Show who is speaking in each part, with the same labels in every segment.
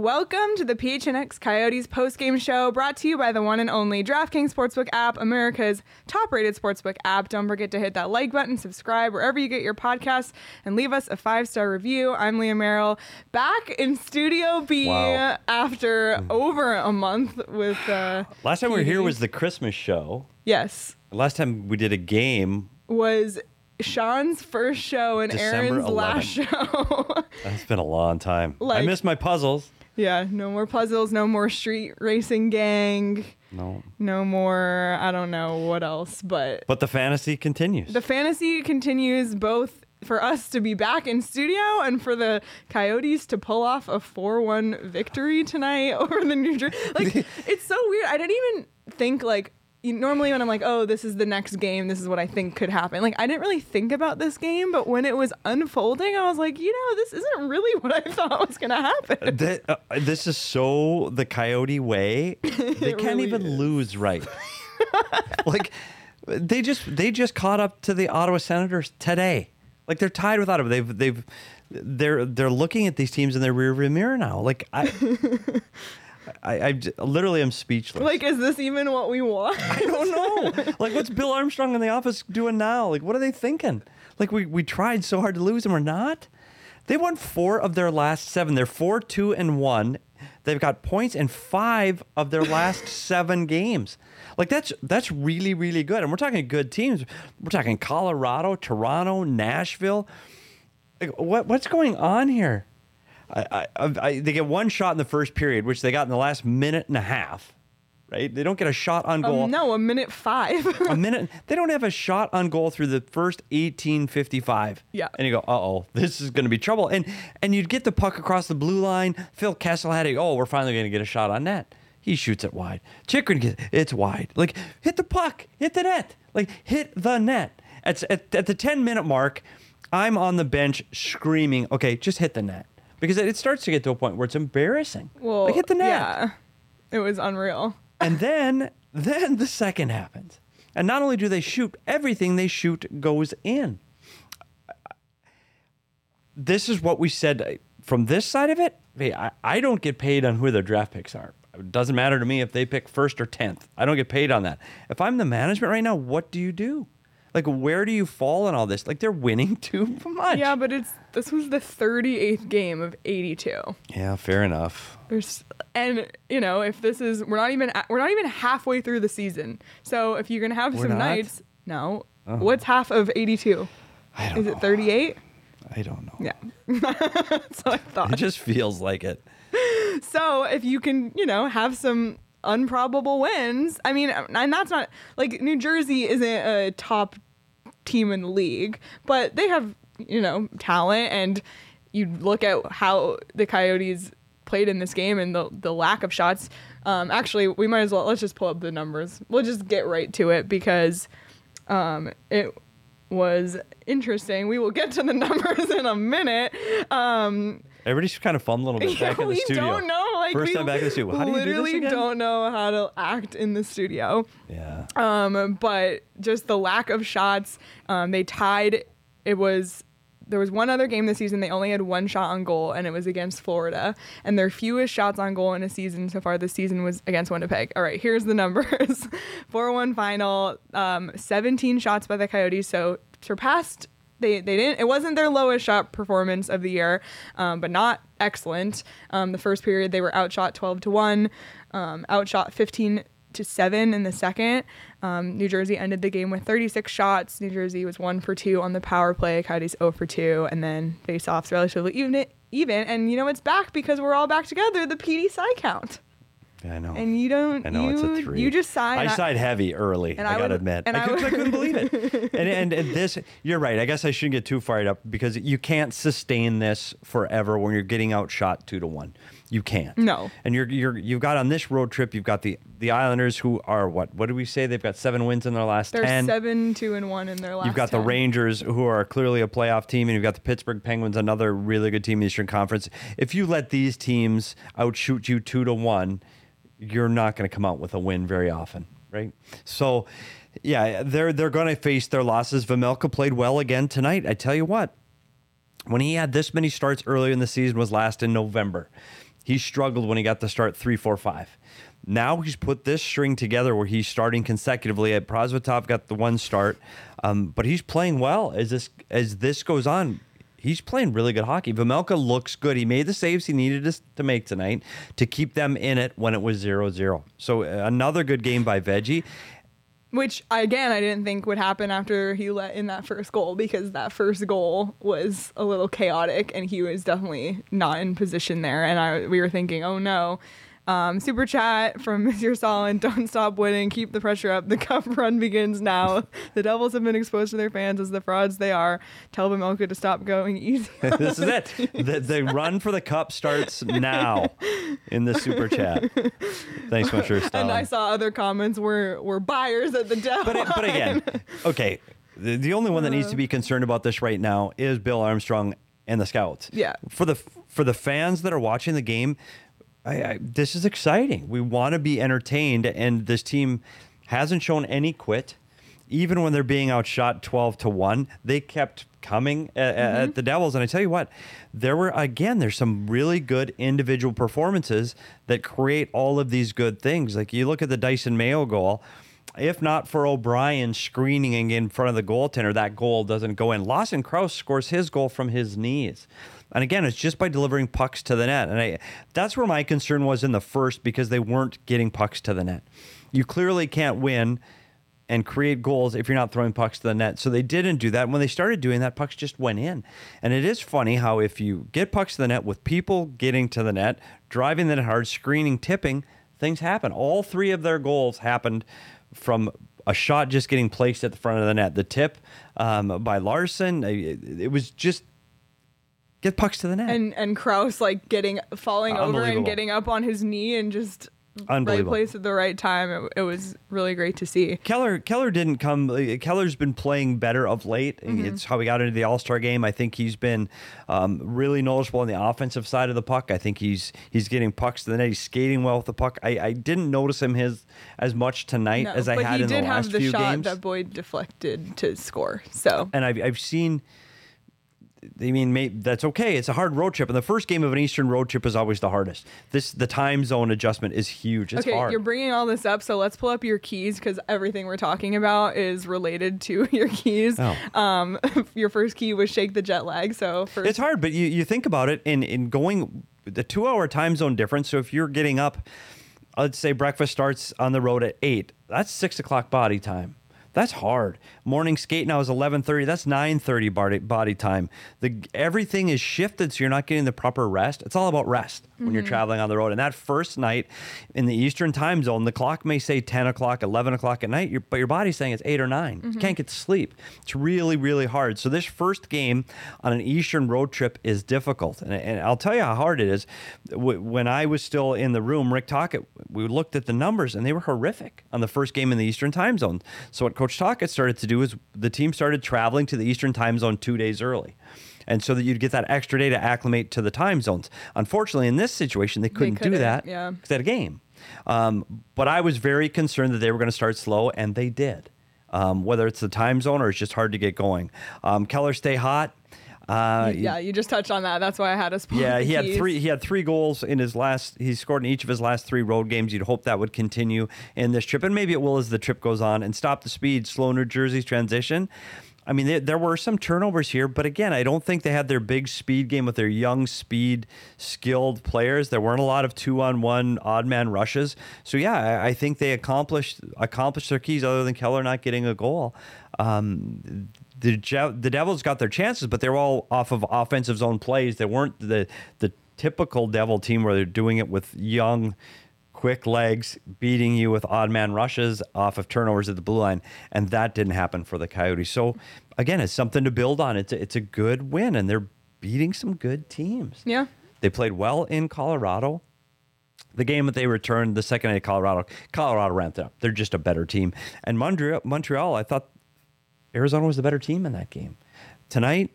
Speaker 1: Welcome to the PHNX Coyotes postgame show brought to you by the one and only DraftKings Sportsbook app, America's top rated sportsbook app. Don't forget to hit that like button, subscribe wherever you get your podcasts, and leave us a five star review. I'm Leah Merrill, back in Studio B
Speaker 2: Wow.
Speaker 1: after over a month with. Uh,
Speaker 2: Last time we were here was the Christmas show.
Speaker 1: Yes.
Speaker 2: Last time we did a game,
Speaker 1: Was Sean's first show and
Speaker 2: December
Speaker 1: Aaron's last show.
Speaker 2: that's been a long time. I
Speaker 1: Like-
Speaker 2: miss my puzzles.
Speaker 1: Yeah, no more puzzles, no more street racing gang.
Speaker 2: No.
Speaker 1: no more i don't know what else but
Speaker 2: But the fantasy continues.
Speaker 1: the fantasy continues both for us to be back in studio and for the coyotes to pull off a 4-1 victory tonight over the new jersey like it's so weird i didn't even think like you- normally when i'm like oh this is the next game this is what i think could happen like i didn't really think about this game but when it was unfolding i was like you know this isn't really what i thought was going to happen
Speaker 2: That- uh, this is so the Coyote way. They can't
Speaker 1: really
Speaker 2: even
Speaker 1: is.
Speaker 2: lose right. like they just they just caught up to the Ottawa Senators today. Like they're tied with Ottawa. They've they've they're they're looking at these teams in their rearview mirror now. Like I. I, I j- literally am speechless.
Speaker 1: like is this even what we want
Speaker 2: I don't know. Like, what's Bill Armstrong in the office doing now? Like, what are they thinking? Like, we, we tried so hard to lose and we're not. They won four of their last seven. They're four, two, and one. They've got points in five of their last seven games. Like that's that's really really good. And we're talking good teams. We're talking Colorado, Toronto, Nashville. Like, what what's going on here? I, I, I, they get one shot in the first period, which they got in the last minute and a half. Right? They don't get a shot on goal
Speaker 1: Um, no, a minute five.
Speaker 2: a minute. They don't have a shot on goal through the first 1855.
Speaker 1: Yeah.
Speaker 2: And you go, uh oh, this is going to be trouble. And and you'd get the puck across the blue line. Phil Kessel had it. Oh, we're finally going to get a shot on net. He shoots it wide. Chychrun gets it's wide. Like hit the puck, hit the net. Like hit the net. At, at, at the 10 minute mark, I'm on the bench screaming, okay, just hit the net. Because it starts to get to a point where it's embarrassing.
Speaker 1: well,
Speaker 2: like hit the net.
Speaker 1: Yeah, it was unreal.
Speaker 2: And then then the second happens. And not only do they shoot, everything they shoot goes in. This is what we said uh, from this side of it. Hey, I, I don't get paid on who their draft picks are. It doesn't matter to me if they pick first or 10th. I don't get paid on that. If I'm the management right now, what do you do? Like, where do you fall in all this? Like, they're winning too much.
Speaker 1: Yeah, but it's this was the 38th game of 82.
Speaker 2: Yeah, fair enough.
Speaker 1: There's and you know if this is we're not even we're not even halfway through the season. So if you're gonna have
Speaker 2: We're
Speaker 1: some
Speaker 2: not?
Speaker 1: nights, no. Uh-huh. What's half of 82?
Speaker 2: I don't
Speaker 1: Is
Speaker 2: know.
Speaker 1: it 38?
Speaker 2: I don't know.
Speaker 1: Yeah, that's what I thought.
Speaker 2: It just feels like it.
Speaker 1: So if you can, you know, have some unprobable wins, I mean, and that's not like New Jersey isn't a top team in the league, but they have, you know, talent. And you look at how the Coyotes played in this game and the the lack of shots. Um, actually, we might as well let's just pull up the numbers. We'll just get right to it because um, it was interesting. We will get to the numbers in a minute. Um,
Speaker 2: Everybody's kind of fun a little bit back in the
Speaker 1: we
Speaker 2: studio.
Speaker 1: don't know. Like
Speaker 2: First time back in the studio. How do you do this
Speaker 1: literally
Speaker 2: again?
Speaker 1: don't know how to act in the studio.
Speaker 2: Yeah.
Speaker 1: Um, but just the lack of shots. Um, they tied. It was there was one other game this season. They only had one shot on goal, and it was against Florida. And their fewest shots on goal in a season so far this season was against Winnipeg. All right, here's the numbers: four-one final, um, 17 shots by the Coyotes, so surpassed. They, they didn't. It wasn't their lowest shot performance of the year, um, but not excellent. Um, the first period they were outshot 12 to one, um, outshot 15 to seven in the second. Um, New Jersey ended the game with 36 shots. New Jersey was one for two on the power play. Coyotes 0 for two, and then face-offs relatively even. Even and you know it's back because we're all back together. The PD side count,
Speaker 2: I know.
Speaker 1: and you don't.
Speaker 2: I know
Speaker 1: you,
Speaker 2: it's a three.
Speaker 1: You just sighed.
Speaker 2: I sighed heavy early. I,
Speaker 1: I
Speaker 2: gotta
Speaker 1: would-
Speaker 2: admit,
Speaker 1: and
Speaker 2: I,
Speaker 1: I
Speaker 2: couldn't, I couldn't believe it. And, and and this, you're right. I guess I shouldn't get too fired up because you can't sustain this forever when you're getting outshot two to one. You can't.
Speaker 1: No.
Speaker 2: And you're you're you've got on this road trip. You've got the the Islanders who are what? What do we say? They've got seven wins in their last
Speaker 1: They're
Speaker 2: ten.
Speaker 1: seven, two, and one in their last.
Speaker 2: You've got the Rangers, who are clearly a playoff team, and you've got the Pittsburgh Penguins, another really good team in the Eastern Conference. If you let these teams outshoot you two to one, you're not going to come out with a win very often, right? So, yeah, they're they're going to face their losses. Vejmelka played well again tonight. I tell you what, when he had this many starts earlier in the season was last in November. He struggled when he got to start three, four, five. Now he's put this string together where he's starting consecutively. At Prosvetov got the one start, um, but he's playing well as this as this goes on. He's playing really good hockey. Vejmelka looks good. He made the saves he needed to, to make tonight to keep them in it when it was 0-0. So uh, another good game by Veggie.
Speaker 1: Which again, I didn't think would happen after he let in that first goal because that first goal was a little chaotic and he was definitely not in position there. And I we were thinking, oh no. Um, super chat from Monsieur Solin, don't stop winning, keep the pressure up. The cup run begins now. The Devils have been exposed to their fans as the frauds they are. Tell Vejmelka to stop going easy.
Speaker 2: this is it. The, the run for the cup starts now in the super chat. Thanks, Mr.
Speaker 1: and I saw other comments were were buyers at the Devils.
Speaker 2: but but again, okay. The, the only one that needs to be concerned about this right now is Bill Armstrong and the scouts.
Speaker 1: Yeah.
Speaker 2: For the for the fans that are watching the game, I, I, this is exciting. We want to be entertained, and this team hasn't shown any quit. Even when they're being outshot twelve to one, they kept coming at, at the Devils. And I tell you what, there were again, there's some really good individual performances that create all of these good things. Like you look at the Dysin Mayo goal if not for O'Brien screening in front of the goaltender, that goal doesn't go in. Lawson Crouse scores his goal from his knees. And again, it's just by delivering pucks to the net. And I, that's where my concern was in the first because they weren't getting pucks to the net. You clearly can't win and create goals if you're not throwing pucks to the net. So they didn't do that. When they started doing that, pucks just went in. And it is funny how if you get pucks to the net with people getting to the net, driving the net hard, screening, tipping, things happen. All three of their goals happened from a shot just getting placed at the front of the net. The tip um, by Larsson, it, it was just get pucks to the net.
Speaker 1: and and Crouse like getting falling over and getting up on his knee and just right place at the right time. It, it was really great to see.
Speaker 2: Keller Keller didn't come. uh, Keller's been playing better of late.
Speaker 1: Mm-hmm.
Speaker 2: It's how he got into the All Star game. I think he's been um, really noticeable on the offensive side of the puck. I think he's he's getting pucks to the net. He's skating well with the puck. I, I didn't notice him his as much tonight
Speaker 1: No,
Speaker 2: as I
Speaker 1: but
Speaker 2: had
Speaker 1: he
Speaker 2: in
Speaker 1: did
Speaker 2: the
Speaker 1: have
Speaker 2: last
Speaker 1: the
Speaker 2: few
Speaker 1: shot
Speaker 2: games.
Speaker 1: that Boyd deflected to score. So
Speaker 2: and I've I've seen. I mean, may, that's okay. It's a hard road trip, and the first game of an Eastern road trip is always the hardest. This the time zone adjustment is huge. It's
Speaker 1: okay,
Speaker 2: hard.
Speaker 1: you're bringing all this up, so let's pull up your keys because everything we're talking about is related to your keys.
Speaker 2: Oh.
Speaker 1: Um, your first key was shake the jet lag. So first,
Speaker 2: It's hard, but you, you think about it in, in going the two hour time zone difference. So if you're getting up, let's say breakfast starts on the road at eight, that's six o'clock body time. That's hard. Morning skate now is eleven thirty. That's nine thirty body body time. The everything is shifted, so you're not getting the proper rest. It's all about rest when you're mm-hmm. traveling on the road. And that first night in the Eastern time zone, the clock may say ten o'clock, eleven o'clock at night, but your body's saying it's eight or 9 You mm-hmm. can't get to sleep. It's really really hard. So this first game on an Eastern road trip is difficult, and, and I'll tell you how hard it is. When I was still in the room, Rick Tocchet, we looked at the numbers, and they were horrific on the first game in the Eastern time zone. So it Coach Tocchet started to do is the team started traveling to the Eastern time zone two days early. And so that you'd get that extra day to acclimate to the time zones. Unfortunately, in this situation, they couldn't, do
Speaker 1: couldn't,
Speaker 2: that
Speaker 1: yeah.
Speaker 2: because they had a game. Um, but I was very concerned that they were going to start slow, and they did. Um, whether it's the time zone or it's just hard to get going. Um, Keller stay hot. Uh,
Speaker 1: yeah, you just touched on that. That's why I had us.
Speaker 2: yeah, he had
Speaker 1: keys.
Speaker 2: three. He had three goals in his last. He scored in each of his last three road games. You'd hope that would continue in this trip, and maybe it will as the trip goes on and stop the speed, slow New Jersey's transition. I mean, there, there were some turnovers here, but again, I don't think they had their big speed game with their young, speed, skilled players. There weren't a lot of two-on-one odd man rushes. So yeah, I, I think they accomplished accomplished their keys, other than Keller not getting a goal. Um, the the Devils got their chances, but they were all off of offensive zone plays. They weren't the the typical Devil team where they're doing it with young, quick legs, beating you with odd man rushes off of turnovers at the blue line, and that didn't happen for the Coyotes. So again, it's something to build on. It's a, it's a good win, and they're beating some good teams.
Speaker 1: Yeah.
Speaker 2: They played well in Colorado. The game that they returned, the second night at Colorado, Colorado ramped up. They're just a better team. And Montreal, Montreal, I thought Arizona was the better team in that game. Tonight,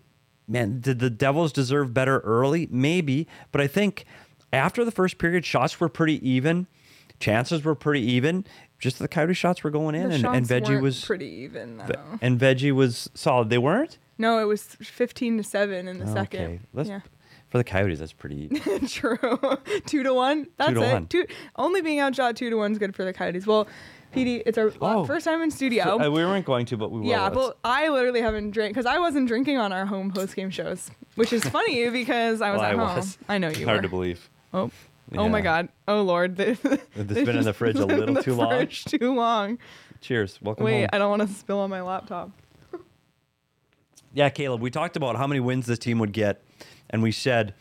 Speaker 2: man, did the Devils deserve better early? Maybe, but I think after the first period, shots were pretty even, chances were pretty even. Just the Coyote shots were going in, and, and Veggie was
Speaker 1: pretty even though.
Speaker 2: and Veggie was solid. They weren't.
Speaker 1: No, it was 15 to 7 in the second.
Speaker 2: Okay, let's
Speaker 1: yeah.
Speaker 2: for the Coyotes. That's pretty.
Speaker 1: True. two to one. That's
Speaker 2: to
Speaker 1: it.
Speaker 2: one.
Speaker 1: Two only being outshot two to one is good for the Coyotes. Well, PD, it's our
Speaker 2: Oh.
Speaker 1: first time in studio.
Speaker 2: Uh, we weren't going to, but we will.
Speaker 1: yeah, but I literally haven't drank because I wasn't drinking on our home post game shows, which is funny because I was
Speaker 2: Well,
Speaker 1: at
Speaker 2: I
Speaker 1: home.
Speaker 2: was.
Speaker 1: I know you
Speaker 2: Hard
Speaker 1: were.
Speaker 2: to believe.
Speaker 1: Oh. Oh my God! Oh Lord! This
Speaker 2: It's been in the fridge a little too long.
Speaker 1: Fridge too long.
Speaker 2: Cheers. Welcome
Speaker 1: Wait,
Speaker 2: home.
Speaker 1: I don't want to spill on my laptop.
Speaker 2: Yeah, Caleb, we talked about how many wins this team would get, and we said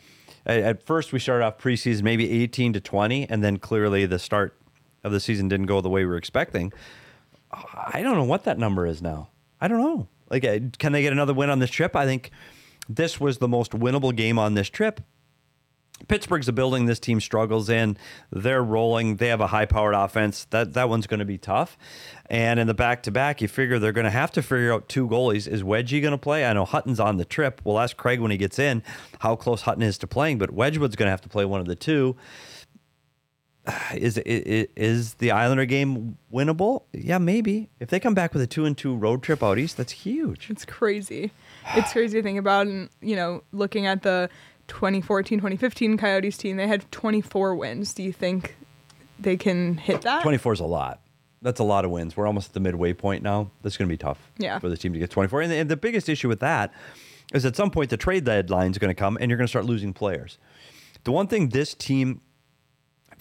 Speaker 2: at first we started off preseason maybe 18 to 20, and then clearly the start of the season didn't go the way we were expecting. I don't know what that number is now. I don't know. Like, uh, can they get another win on this trip? I think this was the most winnable game on this trip. Pittsburgh's a building this team struggles in. They're rolling. They have a high-powered offense. That that one's going to be tough. And in the back-to-back, you figure they're going to have to figure out two goalies. Is Wedgie going to play? I know Hutton's on the trip. We'll ask Craig when he gets in how close Hutton is to playing, but Wedgewood's going to have to play one of the two. Is, is is the Islander game winnable? Yeah, maybe. If they come back with a two and two road trip out east, that's huge.
Speaker 1: It's crazy. It's crazy to think about. And, you know, looking at the 2014 2015 Coyotes team, they had 24 wins. Do you think they can hit that?
Speaker 2: 24 is a lot. That's a lot of wins. We're almost at the midway point now. That's going to be tough
Speaker 1: Yeah.
Speaker 2: for the team to get 24. And the, and the biggest issue with that is at some point the trade deadline is going to come and you're going to start losing players. The one thing this team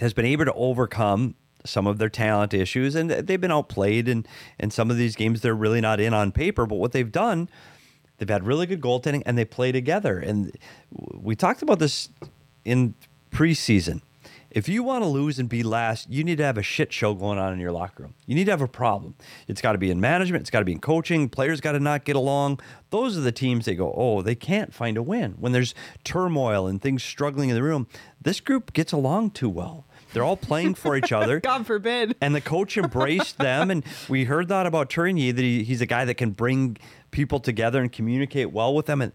Speaker 2: has been able to overcome some of their talent issues, and they've been outplayed in, in some of these games they're really not in on paper. But what they've done, they've had really good goaltending and they play together. And we talked about this in preseason. If you want to lose and be last, you need to have a shit show going on in your locker room. You need to have a problem. It's got to be in management, it's got to be in coaching, players got to not get along. Those are the teams that go, oh, they can't find a win. When there's turmoil and things struggling in the room, this group gets along too well. They're all playing for each other.
Speaker 1: God forbid.
Speaker 2: And the coach embraced them. And we heard that about Tourigny, that he, he's a guy that can bring people together and communicate well with them. And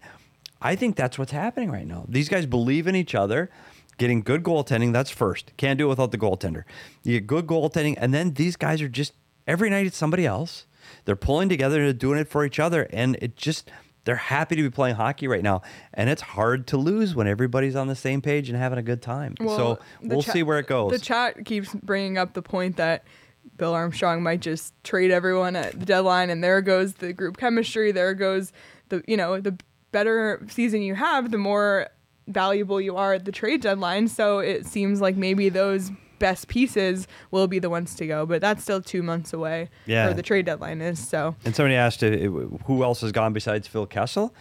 Speaker 2: I think that's what's happening right now. These guys believe in each other. Getting good goaltending, that's first. Can't do it without the goaltender. You get good goaltending, and then these guys are just every night it's somebody else. They're pulling together and doing it for each other. And it just, they're happy to be playing hockey right now. And it's hard to lose when everybody's on the same page and having a good time. so we'll
Speaker 1: cha-
Speaker 2: see where it goes.
Speaker 1: The chat keeps bringing up the point that Bill Armstrong might just trade everyone at the deadline, and there goes the group chemistry. There goes the you know the better season you have, the more valuable you are at the trade deadline. So it seems like maybe those best pieces will be the ones to go, but that's still two months away.
Speaker 2: Yeah.
Speaker 1: Or the trade deadline is so.
Speaker 2: And somebody asked uh, who else has gone besides Phil Kessel.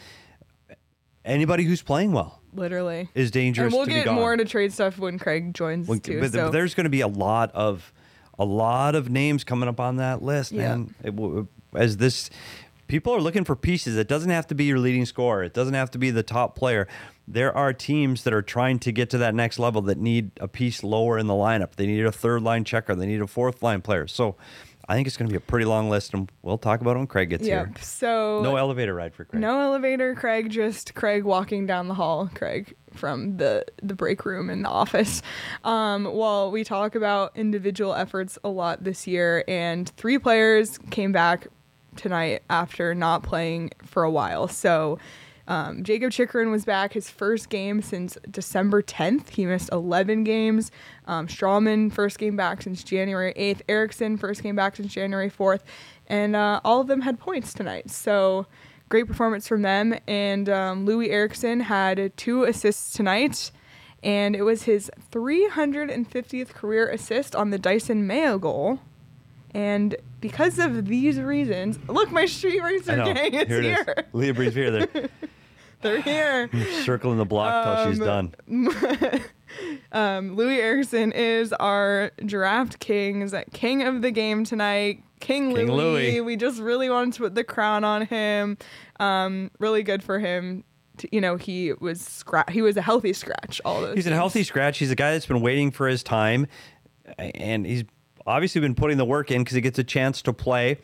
Speaker 2: Anybody who's playing well
Speaker 1: Literally.
Speaker 2: is dangerous
Speaker 1: and we'll get more into trade stuff when Craig joins
Speaker 2: When-
Speaker 1: too.
Speaker 2: but,
Speaker 1: so
Speaker 2: but there's going to be a lot of a lot of names coming up on that list,
Speaker 1: Yeah.
Speaker 2: man. It as this people are looking for pieces. It doesn't have to be your leading scorer. It doesn't have to be the top player. There are teams that are trying to get to that next level that need a piece lower in the lineup. They need a third line checker. They need a fourth line player. So I think it's going to be a pretty long list, and we'll talk about it when Craig gets
Speaker 1: Yep.
Speaker 2: here.
Speaker 1: So
Speaker 2: No elevator ride for Craig.
Speaker 1: No elevator, Craig. Just Craig walking down the hall, Craig from the the break room in the office. Um, well, we talk about individual efforts a lot this year, and three players came back tonight after not playing for a while. So. Um, Jakob Chychrun was back his first game since December 10th. He missed 11 games. Um, Stralman, first game back since January 8th. Eriksson, first game back since January 4th. And uh, all of them had points tonight. So great performance from them. And um, Louis Eriksson had two assists tonight, and it was his 350th career assist on the Dysin Mayo goal. And because of these reasons, look, my Street Racer gang is
Speaker 2: here
Speaker 1: here.
Speaker 2: it is. Leah Breeze here. They're
Speaker 1: They're here.
Speaker 2: circling the block till she's
Speaker 1: Um,
Speaker 2: done.
Speaker 1: Um, Louis Eriksson is our draft king's king of the game tonight. King,
Speaker 2: King
Speaker 1: Louis.
Speaker 2: Louis.
Speaker 1: We just really wanted to put the crown on him. Um, really good for him. You know, he was scratch. He was a healthy scratch. All those.
Speaker 2: He's a healthy scratch. He's a guy that's been waiting for his time, and he's obviously been putting the work in because he gets a chance to play.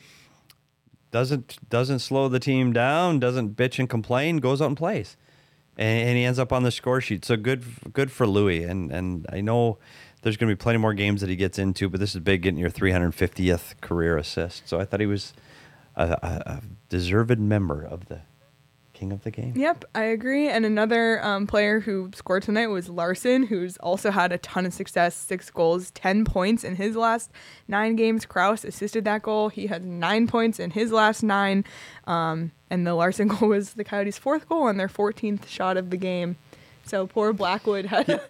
Speaker 2: Doesn't doesn't slow the team down. Doesn't bitch and complain. Goes out and plays, and, and he ends up on the score sheet. So good good for Louis. And and I know there's going to be plenty more games that he gets into, but this is big getting your 350th career assist. So I thought he was a, a, a deserved member of the king of the game.
Speaker 1: Yep, I agree. And another um, player who scored tonight was Larsson, who's also had a ton of success six goals, 10 points in his last nine games. Crouse assisted that goal. He had nine points in his last nine. Um, and the Larsson goal was the Coyotes' fourth goal and their 14th shot of the game. So poor Blackwood had a,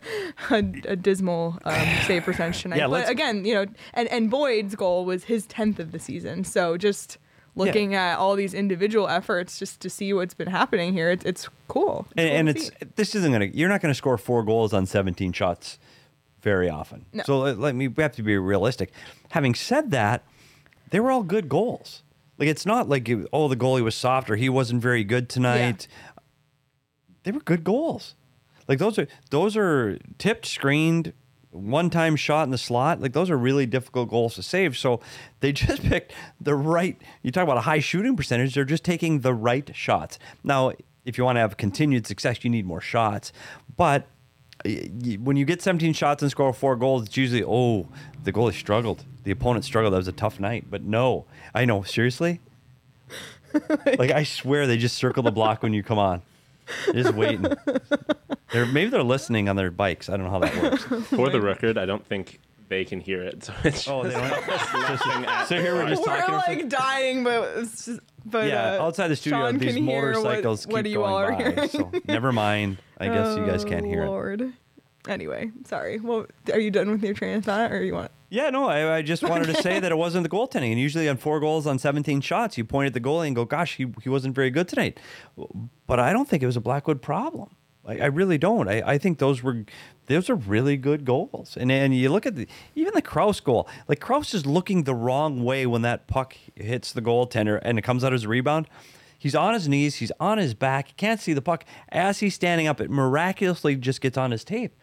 Speaker 1: a dismal um, save percentage tonight.
Speaker 2: Yeah,
Speaker 1: but again, you know, and, and Boyd's goal was his 10th of the season. So just looking at all these individual efforts just to see what's been happening here, it's, it's cool.
Speaker 2: and,
Speaker 1: cool
Speaker 2: and it's this isn't gonna you're not gonna score four goals on 17 shots very often.
Speaker 1: No.
Speaker 2: so let, let me we have to be realistic. Having said that they were all good goals. Like it's not like oh the goalie was soft or he wasn't very good tonight. They were good goals. Like those are those are tipped screened one time shot in the slot like those are really difficult goals to save. So they just picked the right you talk about a high shooting percentage they're just taking the right shots. Now if you want to have continued success you need more shots but when you get 17 shots and score four goals it's usually oh the goalie struggled. The opponent struggled. That was a tough night. But no i know seriously? Like i swear they just circle the block when you come on. They're just waiting they're maybe they're listening on their bikes. I don't know how that works.
Speaker 3: For the record, I don't think they can hear it. So it's
Speaker 2: Oh, they
Speaker 3: just
Speaker 2: don't-
Speaker 3: us laughing at
Speaker 2: so here we're just
Speaker 1: We're
Speaker 2: talking.
Speaker 1: like dying, but it's just, but
Speaker 2: yeah,
Speaker 1: uh,
Speaker 2: outside the studio,
Speaker 1: Sean
Speaker 2: these
Speaker 1: can hear what-
Speaker 2: motorcycles
Speaker 1: what,
Speaker 2: keep
Speaker 1: you
Speaker 2: going
Speaker 1: all are
Speaker 2: by.
Speaker 1: hearing.
Speaker 2: So never mind. I guess you guys can't hear
Speaker 1: Oh,
Speaker 2: it.
Speaker 1: Lord. Anyway, sorry. Well, are you done with your train of thought, or you want?
Speaker 2: Yeah, no, I, I just wanted to say that it wasn't the goaltending. And usually on four goals on 17 shots, you point at the goalie and go, gosh, he, he wasn't very good tonight. But I don't think it was a Blackwood problem. I, I really don't. I, I think those were those are really good goals. And and you look at the even the Crouse goal. Like Crouse is looking the wrong way when that puck hits the goaltender and it comes out as a rebound. He's on his knees, he's on his back, can't see the puck. As he's standing up, it miraculously just gets on his tape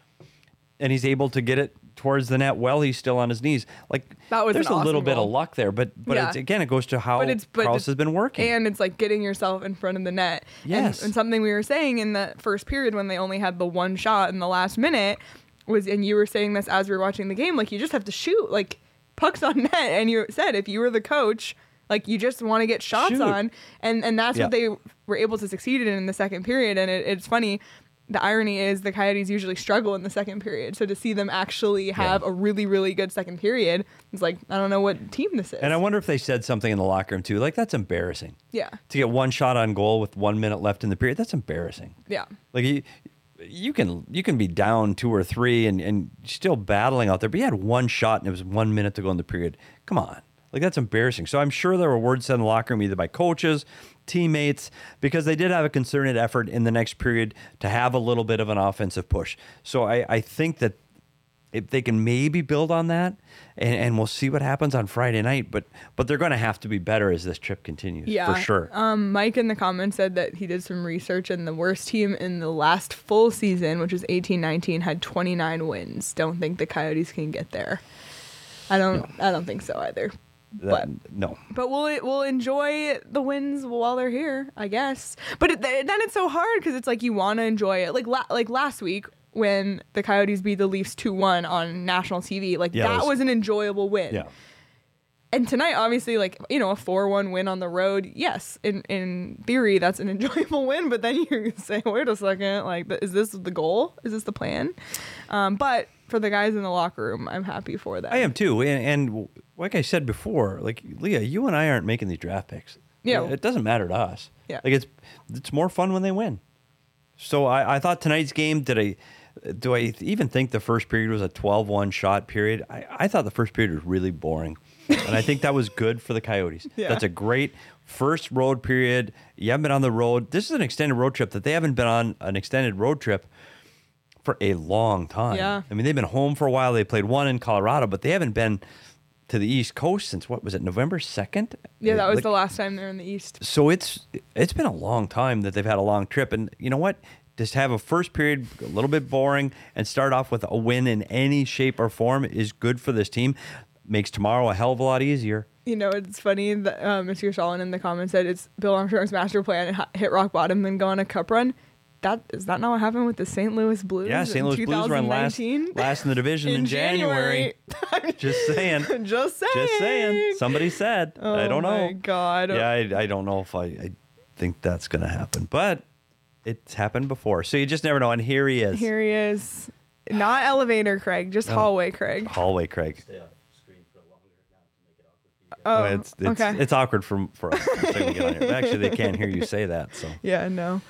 Speaker 2: and he's able to get it towards the net while he's still on his knees. Like
Speaker 1: That was
Speaker 2: there's a little bit
Speaker 1: goal.
Speaker 2: of luck there, but but
Speaker 1: Yeah.
Speaker 2: it's, again, it goes to how
Speaker 1: but it's but Crouse
Speaker 2: has been working.
Speaker 1: and it's like getting yourself in front of the net. And-
Speaker 2: Yes.
Speaker 1: and, something we were saying in the first period when they only had the one shot in the last minute was, and you were saying this as we were watching the game, like you just have to shoot, like pucks on net. And you said if you were the coach. Like you just want to get shots
Speaker 2: Shoot.
Speaker 1: on, and and that's
Speaker 2: Yeah.
Speaker 1: what they were able to succeed in in the second period. And it, it's funny, the irony is the Coyotes usually struggle in the second period. So to see them actually have a really really good second period, it's like I don't know what team this is.
Speaker 2: And I wonder if they said something in the locker room too. Like that's embarrassing.
Speaker 1: yeah,
Speaker 2: To get one shot on goal with one minute left in the period, that's embarrassing.
Speaker 1: yeah.
Speaker 2: Like you, you can you can be down two or three and and still battling out there, but you had one shot and it was one minute to go in the period. Come on, like that's embarrassing. So I'm sure there were words said in the locker room either by coaches, teammates, because they did have a concerted effort in the next period to have a little bit of an offensive push. So I I think that if they can maybe build on that, and, and we'll see what happens on Friday night. But but they're going to have to be better as this trip continues.
Speaker 1: Yeah,
Speaker 2: for sure.
Speaker 1: Um, Mike in the comments said that he did some research, and the worst team in the last full season, which was eighteen nineteen, had twenty nine wins. Don't think the Coyotes can get there. I don't. I don't think so either. But-
Speaker 2: no.
Speaker 1: But we'll we'll enjoy the wins while they're here, I guess. But it, then it's so hard because it's like you want to enjoy it. Like la- like last week when the Coyotes beat the Leafs two one on national TV, like
Speaker 2: Yeah,
Speaker 1: that
Speaker 2: was-
Speaker 1: was, an enjoyable win.
Speaker 2: Yeah.
Speaker 1: And tonight, obviously, like you know, a four one win on the road. Yes, in in theory, that's an enjoyable win. But then you say, wait a second, like, is this the goal? Is this the plan? Um, but for the guys in the locker room, I'm happy for that.
Speaker 2: I am too. And, and like I said before, like Leah, you and I aren't making these draft picks.
Speaker 1: Yeah.
Speaker 2: It doesn't matter to us.
Speaker 1: Yeah.
Speaker 2: Like it's it's more fun when they win. So I, I thought tonight's game, did I do I even think the first period was a 12-1 shot period? I, I thought the first period was really boring. and I think that was good for the Coyotes.
Speaker 1: Yeah.
Speaker 2: That's a great first road period. You haven't been on the road. This is an extended road trip that they haven't been on an extended road trip for a long time.
Speaker 1: Yeah.
Speaker 2: I mean, they've been home for a while. They played one in Colorado, but they haven't been to the East Coast since what was it, November 2nd?
Speaker 1: yeah, that was
Speaker 2: Like,
Speaker 1: the last time they're in the East.
Speaker 2: So it's it's been a long time that they've had a long trip. And you know what? Just have a first period a little bit boring and start off with a win in any shape or form is good for this team. Makes tomorrow a hell of a lot easier.
Speaker 1: You know, it's funny that uh, Mr. Shalin in the comments said it's Bill Armstrong's master plan: hit rock bottom, then go on a cup run. That is that not what happened with the St. Louis Blues?
Speaker 2: Yeah, St.
Speaker 1: in
Speaker 2: Louis Blues run last
Speaker 1: 2019?
Speaker 2: last in the division in, January. Just saying.
Speaker 1: Just saying.
Speaker 2: Just saying. Somebody said. I
Speaker 1: Oh
Speaker 2: don't know.
Speaker 1: my God.
Speaker 2: Yeah, I, I don't know if I, I think that's going to happen, but it's happened before. So you just never know. And here he is.
Speaker 1: Here he is. Not elevator, Craig. Just
Speaker 2: Oh.
Speaker 1: hallway, Craig.
Speaker 2: Hallway Craig.
Speaker 1: Oh,
Speaker 2: it's, it's,
Speaker 1: okay.
Speaker 2: it's awkward for, for us to we get on here. Actually, they can't hear you say that. So
Speaker 1: yeah, no.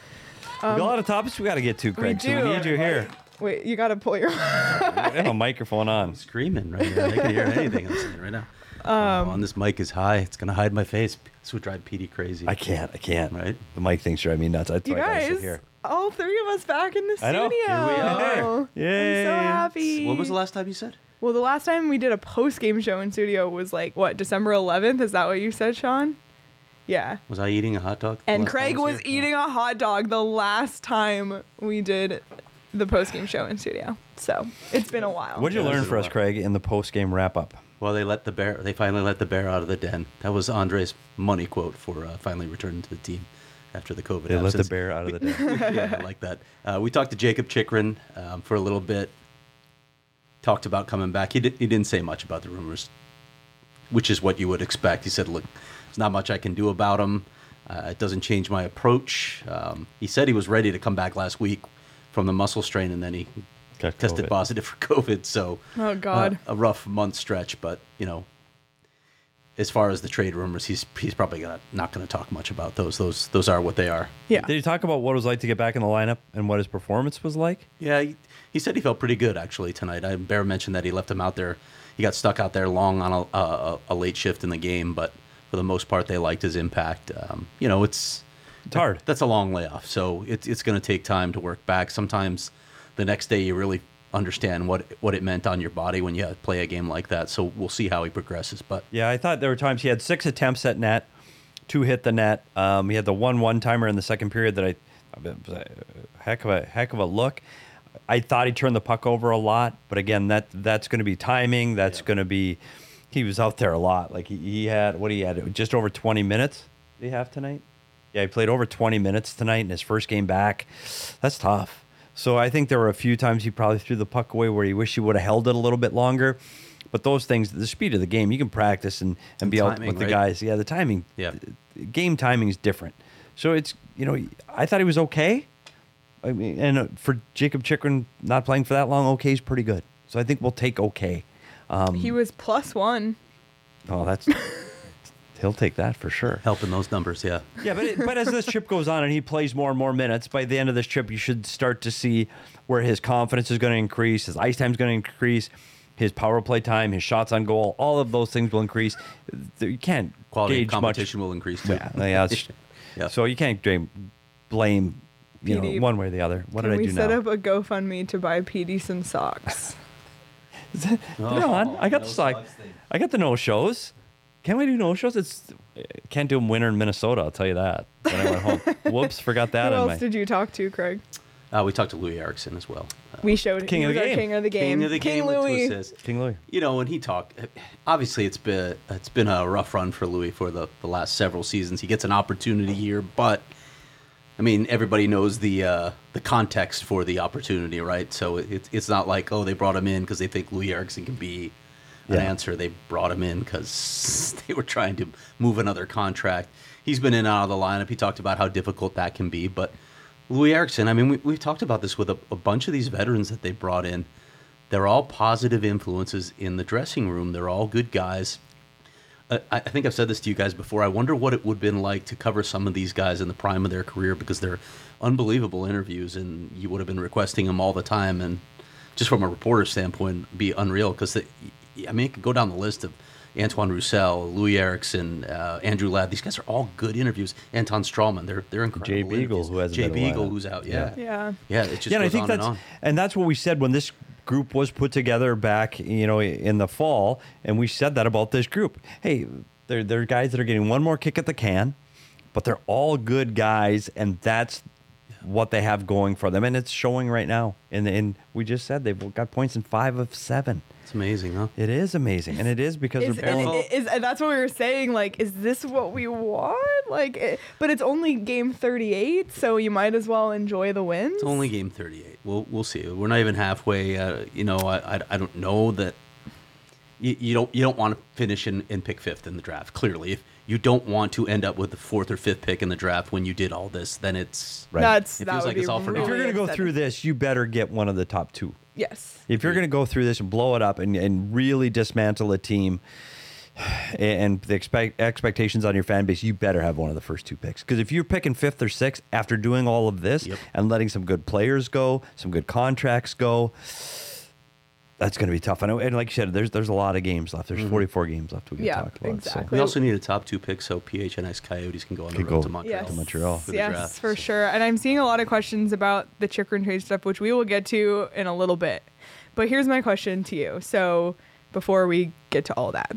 Speaker 2: We got a lot of topics we got to get to, Craig. So
Speaker 1: do.
Speaker 2: we need you here.
Speaker 1: Wait, you gotta pull your.
Speaker 2: I have a microphone on.
Speaker 4: screaming right now. I can hear anything I'm saying right now. Um, on this mic is high. It's gonna hide my face. This would drive Petey crazy.
Speaker 2: I can't. I can't.
Speaker 4: Right.
Speaker 2: The mic things drive me nuts. That's
Speaker 1: you
Speaker 2: why I gotta sit
Speaker 1: guys,
Speaker 2: here.
Speaker 1: all three of us back in the
Speaker 2: I know.
Speaker 1: studio.
Speaker 2: Here we
Speaker 4: are.
Speaker 2: Yay.
Speaker 1: I'm so happy.
Speaker 4: What was the last time you said?
Speaker 1: Well, the last time we did a post game show in studio was like what December 11th. Is that what you said, Sean? Yeah.
Speaker 4: Was I eating a hot dog?
Speaker 1: And
Speaker 4: last time I
Speaker 1: Craig was
Speaker 4: here?
Speaker 1: eating a hot dog the last time we did the post game show in studio. So it's been a while.
Speaker 2: What did you
Speaker 4: Yeah,
Speaker 2: learn
Speaker 4: this
Speaker 2: for us. Craig, in the post game wrap up?
Speaker 4: Well, they let the bear. They finally let the bear out of the den. That was Andre's money quote for uh, finally returning to the team after the COVID.
Speaker 2: They let the bear out of the den.
Speaker 4: yeah, I like that. Uh, we talked to Jakob Chychrun um, for a little bit. Talked about coming back. He, did, he didn't say much about the rumors, which is what you would expect. He said, "Look, there's not much I can do about him. Uh, it doesn't change my approach." Um, he said he was ready to come back last week from the muscle strain, and then he
Speaker 2: Got
Speaker 4: tested
Speaker 2: COVID.
Speaker 4: positive for COVID. So,
Speaker 1: Oh, God.
Speaker 4: uh, a rough month stretch. But you know, as far as the trade rumors, he's he's probably gonna, not going to talk much about those. Those those are what they are.
Speaker 1: Yeah.
Speaker 2: Did he talk about what it was like to get back in the lineup and what his performance was like?
Speaker 4: Yeah, he, he said he felt pretty good actually tonight. I, Bear mentioned that he left him out there. He got stuck out there long on a, a, a late shift in the game, but for the most part, they liked his impact. Um, you know, it's
Speaker 2: It's hard.
Speaker 4: that's a long layoff, so it's it's going to take time to work back. Sometimes the next day you really understand what what it meant on your body when you play a game like that. So we'll see how he progresses. But
Speaker 2: Yeah, I thought there were times he had six attempts at net, two hit the net. Um, he had the one one timer in the second period that I, heck of a heck of a look. I thought he turned the puck over a lot, but again, that that's going to be timing. That's going to be. He was out there a lot. Like he, he had what he had just over twenty minutes. Did he have tonight? Yeah, he played over twenty minutes tonight in his first game back. That's tough. So I think there were a few times he probably threw the puck away where he wished he would have held it a little bit longer. But those things, the speed of the game, you can practice and, and be out
Speaker 4: timing,
Speaker 2: with the
Speaker 4: right?
Speaker 2: guys. Yeah, the timing.
Speaker 4: Yeah.
Speaker 2: Game timing is different. So it's, you know, I thought he was okay. I mean, and uh, for Jakob Chychrun not playing for that long, okay is pretty good. So I think we'll take okay. Um,
Speaker 1: He was plus one.
Speaker 2: oh, that's, he'll take that for sure.
Speaker 4: helping those numbers, yeah.
Speaker 2: Yeah, but it, but as this trip goes on and he plays more and more minutes, by the end of this trip, you should start to see where his confidence is going to increase, his ice time is going to increase, his power play time, his shots on goal, all of those things will increase. You can't
Speaker 4: Quality
Speaker 2: gauge
Speaker 4: of competition
Speaker 2: much.
Speaker 4: will increase too.
Speaker 2: Yeah, yeah,
Speaker 4: Yeah.
Speaker 2: So you can't blame, blame you
Speaker 1: PD.
Speaker 2: know, one way or the other. What
Speaker 1: Can
Speaker 2: did I
Speaker 1: we set up a GoFundMe to buy PD some socks?
Speaker 2: They're on. I got the like, I got the no shows. Can we do no shows? It's can't do them winter in Minnesota. I'll tell you that. When I went home, whoops, forgot that.
Speaker 1: Who else
Speaker 2: my,
Speaker 1: did you talk to, Craig?
Speaker 4: Uh, we talked to Louis Eriksson as well. Uh,
Speaker 1: We showed
Speaker 2: King of the game.
Speaker 1: king of the game.
Speaker 4: King of the game. with
Speaker 1: Louis.
Speaker 4: Twist is.
Speaker 2: King Louis.
Speaker 4: You know, when he talked, obviously it's been it's been a rough run for Louis for the, the last several seasons. He gets an opportunity here, but I mean, everybody knows the uh, the context for the opportunity, right? So it, it's not like oh they brought him in because they think Louis Eriksson can be an
Speaker 2: Yeah.
Speaker 4: answer. They brought him in because they were trying to move another contract. He's been in and out of the lineup. He talked about how difficult that can be, but Louis Eriksson. I mean, we, we've talked about this with a, a bunch of these veterans that they brought in. They're all positive influences in the dressing room. They're all good guys. I, I think I've said this to you guys before. I wonder what it would have been like to cover some of these guys in the prime of their career because they're unbelievable interviews, and you would have been requesting them all the time. And just from a reporter standpoint, be unreal because I mean, it could go down the list of Antoine Roussel, Louis Eriksson, uh, Andrew Ladd. These guys are all good interviews. Anton Stralman, they're they're incredible.
Speaker 2: Jay Beagle, who hasn't
Speaker 4: Jay
Speaker 2: been in a
Speaker 4: Beagle,
Speaker 2: while.
Speaker 4: who's out. Yeah,
Speaker 1: Yeah.
Speaker 4: yeah. It just
Speaker 2: yeah, and I think
Speaker 4: on
Speaker 2: that's
Speaker 4: and on.
Speaker 2: and that's what we said when this group was put together back, you know, in the fall, and we said that about this group. Hey, they're they're guys that are getting one more kick at the can, but they're all good guys, and that's what they have going for them, and it's showing right now. And and we just said they've got points in five of seven.
Speaker 4: It's amazing, huh?
Speaker 2: It is amazing, and it is because
Speaker 1: Is,
Speaker 2: they're
Speaker 1: and,
Speaker 2: both.
Speaker 1: it- is, and that's what we were saying. Like, is this what we want? Like, it, but it's only game thirty-eight, so you might as well enjoy the wins.
Speaker 4: It's only game 38. We'll we'll see. We're not even halfway. Uh, you know, I, I I don't know that you, you don't you don't want to finish in, in pick fifth in the draft. Clearly, if you don't want to end up with the fourth or fifth pick in the draft when you did all this, then it's
Speaker 2: Right.
Speaker 1: That's
Speaker 4: It feels
Speaker 1: would
Speaker 4: like it's all for naught.
Speaker 2: if you're going to go
Speaker 1: upsetting.
Speaker 2: through this, you better get one of the top two.
Speaker 1: Yes,
Speaker 2: If you're going to go through this and blow it up and, and really dismantle a team and the expect, expectations on your fan base, you better have one of the first two picks. Because if you're picking fifth or sixth after doing all of this
Speaker 4: Yep.
Speaker 2: and letting some good players go, some good contracts go, that's going to be tough. I know, and like you said, there's there's a lot of games left. There's mm-hmm. 44 games left we can
Speaker 1: Yeah,
Speaker 2: talk about.
Speaker 1: exactly.
Speaker 4: we also need a top two pick so PHNX Coyotes can go on the road
Speaker 2: go
Speaker 4: to Montreal.
Speaker 1: yes,
Speaker 2: to Montreal.
Speaker 4: for
Speaker 1: yes,
Speaker 4: draft.
Speaker 1: for sure. And I'm seeing a lot of questions about the Chychrun trade stuff, which we will get to in a little bit. But here's my question to you. So before we get to all that,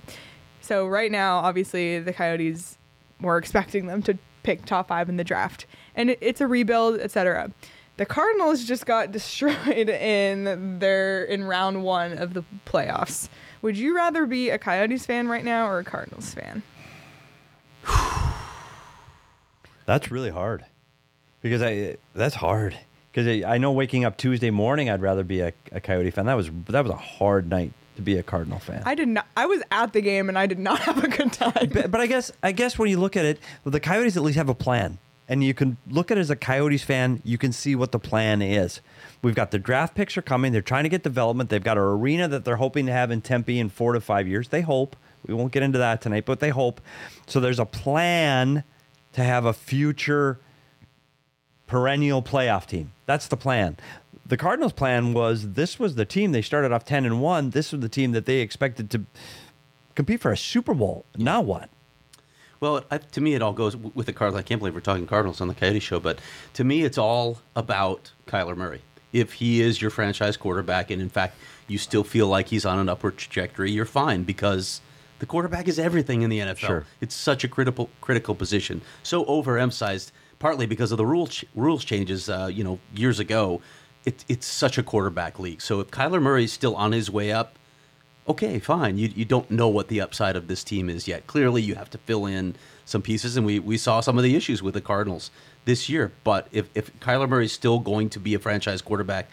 Speaker 1: so right now, obviously, the Coyotes we're expecting them to pick top five in the draft, and it, it's a rebuild, etc. The Cardinals just got destroyed in their in round one of the playoffs. Would you rather be a Coyotes fan right now or a Cardinals fan?
Speaker 2: That's really hard because I that's hard because I, I know waking up Tuesday morning I'd rather be a, a Coyote fan. That was that was a hard night to be a Cardinal fan.
Speaker 1: I did not. I was at the game and I did not have a good time.
Speaker 2: but, but I guess I guess when you look at it, the Coyotes at least have a plan, and you can look at it as a Coyotes fan. You can see what the plan is. We've got the draft picks are coming. They're trying to get development. They've got an arena that they're hoping to have in Tempe in four to five years. They hope. We won't get into that tonight, but they hope. So there's a plan to have a future perennial playoff team. That's the plan. The Cardinals' plan was this was the team they started off 10 and 1. This was the team that they expected to compete for a Super Bowl. Now what?
Speaker 4: Well, I, to me, it all goes with the Cardinals. I can't believe we're talking Cardinals on the Coyote Show, but to me, it's all about Kyler Murray. If he is your franchise quarterback, and in fact, you still feel like he's on an upward trajectory, you're fine because the quarterback is everything in the NFL.
Speaker 2: Sure.
Speaker 4: It's such a critical critical position, so overemphasized, partly because of the rule ch- rules changes. Uh, you know, years ago, it, it's such a quarterback league. So if Kyler Murray is still on his way up, okay, fine. You, you don't know what the upside of this team is yet. Clearly, you have to fill in some pieces, and we, we saw some of the issues with the Cardinals this year. But if, if Kyler Murray is still going to be a franchise quarterback,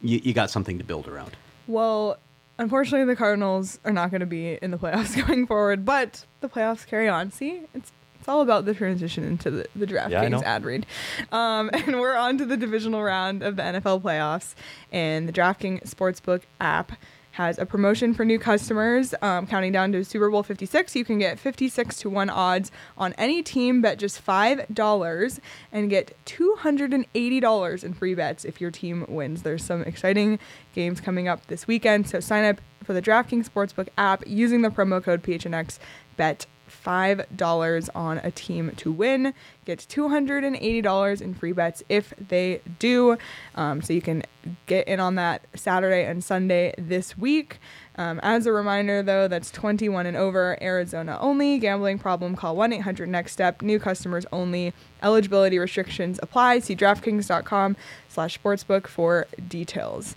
Speaker 4: you, you got something to build around.
Speaker 1: Well, unfortunately, the Cardinals are not going to be in the playoffs going forward, but the playoffs carry on. See, it's it's all about the transition into the, the draft
Speaker 2: Yeah, I
Speaker 1: games
Speaker 2: know.
Speaker 1: ad read. Um, and we're on to the divisional round of the NFL playoffs, and the DraftKings Sportsbook app has a promotion for new customers. Um, counting down to Super Bowl 56, you can get 56 to 1 odds on any team. Bet just $5 and get $280 in free bets if your team wins. There's some exciting games coming up this weekend, so sign up for the DraftKings Sportsbook app using the promo code PHNX. Bet $5 on a team to win. Get $280 in free bets if they do. Um, so you can get in on that Saturday and Sunday this week. Um, as a reminder, though, that's 21 and over, Arizona only. Gambling problem, call 1 800 Next Step. New customers only. Eligibility restrictions apply. See DraftKings.com slash sportsbook for details.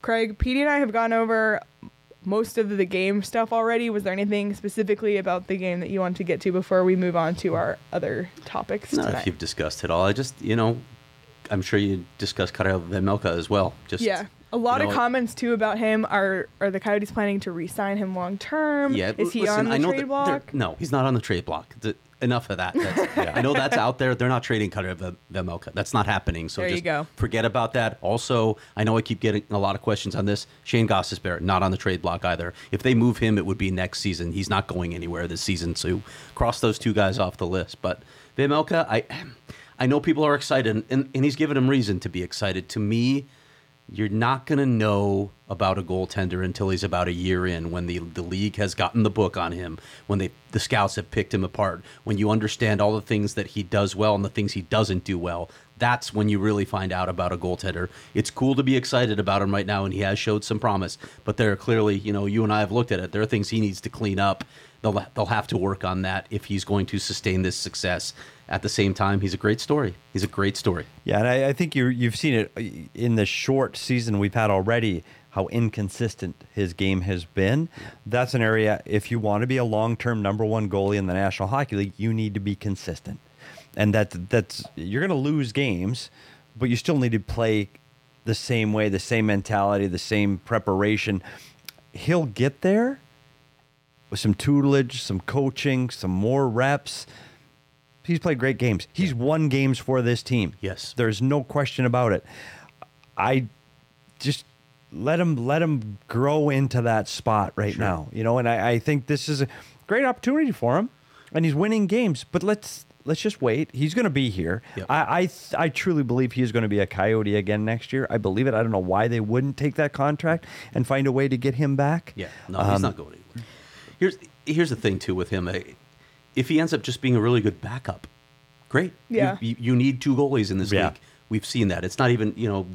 Speaker 1: Craig, Petey and I have gone over most of the game stuff already. Was there anything specifically about the game that you want to get to before we move on to our other topics
Speaker 4: Not
Speaker 1: tonight?
Speaker 4: if you've discussed it all. I just, you know, I'm sure you discussed Karel Vejmelka as well. Just
Speaker 1: yeah. A lot
Speaker 4: you
Speaker 1: of comments too about him. Are are the Coyotes planning to re-sign him long term?
Speaker 4: Yeah,
Speaker 1: Is he
Speaker 4: listen,
Speaker 1: on the
Speaker 4: I know
Speaker 1: trade block?
Speaker 4: No, he's not on the trade block. The- enough of that. That's- I know that's out there. They're not trading Cutter Ve- Vejmelka. That's not happening. So
Speaker 1: There you go.
Speaker 4: forget about that. Also, I know I keep getting a lot of questions on this. Shane Goss Gostisbehere, not on the trade block either. If they move him, it would be next season. He's not going anywhere this season. So cross those two guys off the list. But Vejmelka, I, I know people are excited, and, and he's given him reason to be excited. To me, you're not going to know about a goaltender until he's about a year in when the the league has gotten the book on him when they the scouts have picked him apart when you understand all the things that he does well and the things he doesn't do well. That's when you really find out about a goaltender. It's cool to be excited about him right now and he has showed some promise but there are clearly you know you and I have looked at it. There are things he needs to clean up. They'll they'll have to work on that if he's going to sustain this success at the same time he's a great story he's a great story
Speaker 2: Yeah, and I, I think you you've seen it uh, in the short season we've had already how inconsistent his game has been. That's an area if you want to be a long-term number one goalie in the National Hockey League, you need to be consistent, and that that's you're going to lose games, but you still need to play the same way, the same mentality, the same preparation. He'll get there with some tutelage, some coaching, some more reps. He's played great games. He's won games for this team.
Speaker 4: Yes.
Speaker 2: There's no question about it. I just let him let him grow into that spot right now. You know, and I, I think this is a great opportunity for him. And he's winning games. But let's let's just wait. He's gonna be here.
Speaker 4: Yep.
Speaker 2: I I, th- I truly believe he is gonna be a coyote again next year. I believe it. I don't know why they wouldn't take that contract and find a way to get him back.
Speaker 4: Yeah, no, he's
Speaker 2: Um,
Speaker 4: not going anywhere. Here's here's the thing too with him. If he ends up just being a really good backup, great. You-
Speaker 1: Yeah.
Speaker 4: you, you need two goalies in this
Speaker 2: Yeah.
Speaker 4: league. We've seen that. It's not even you know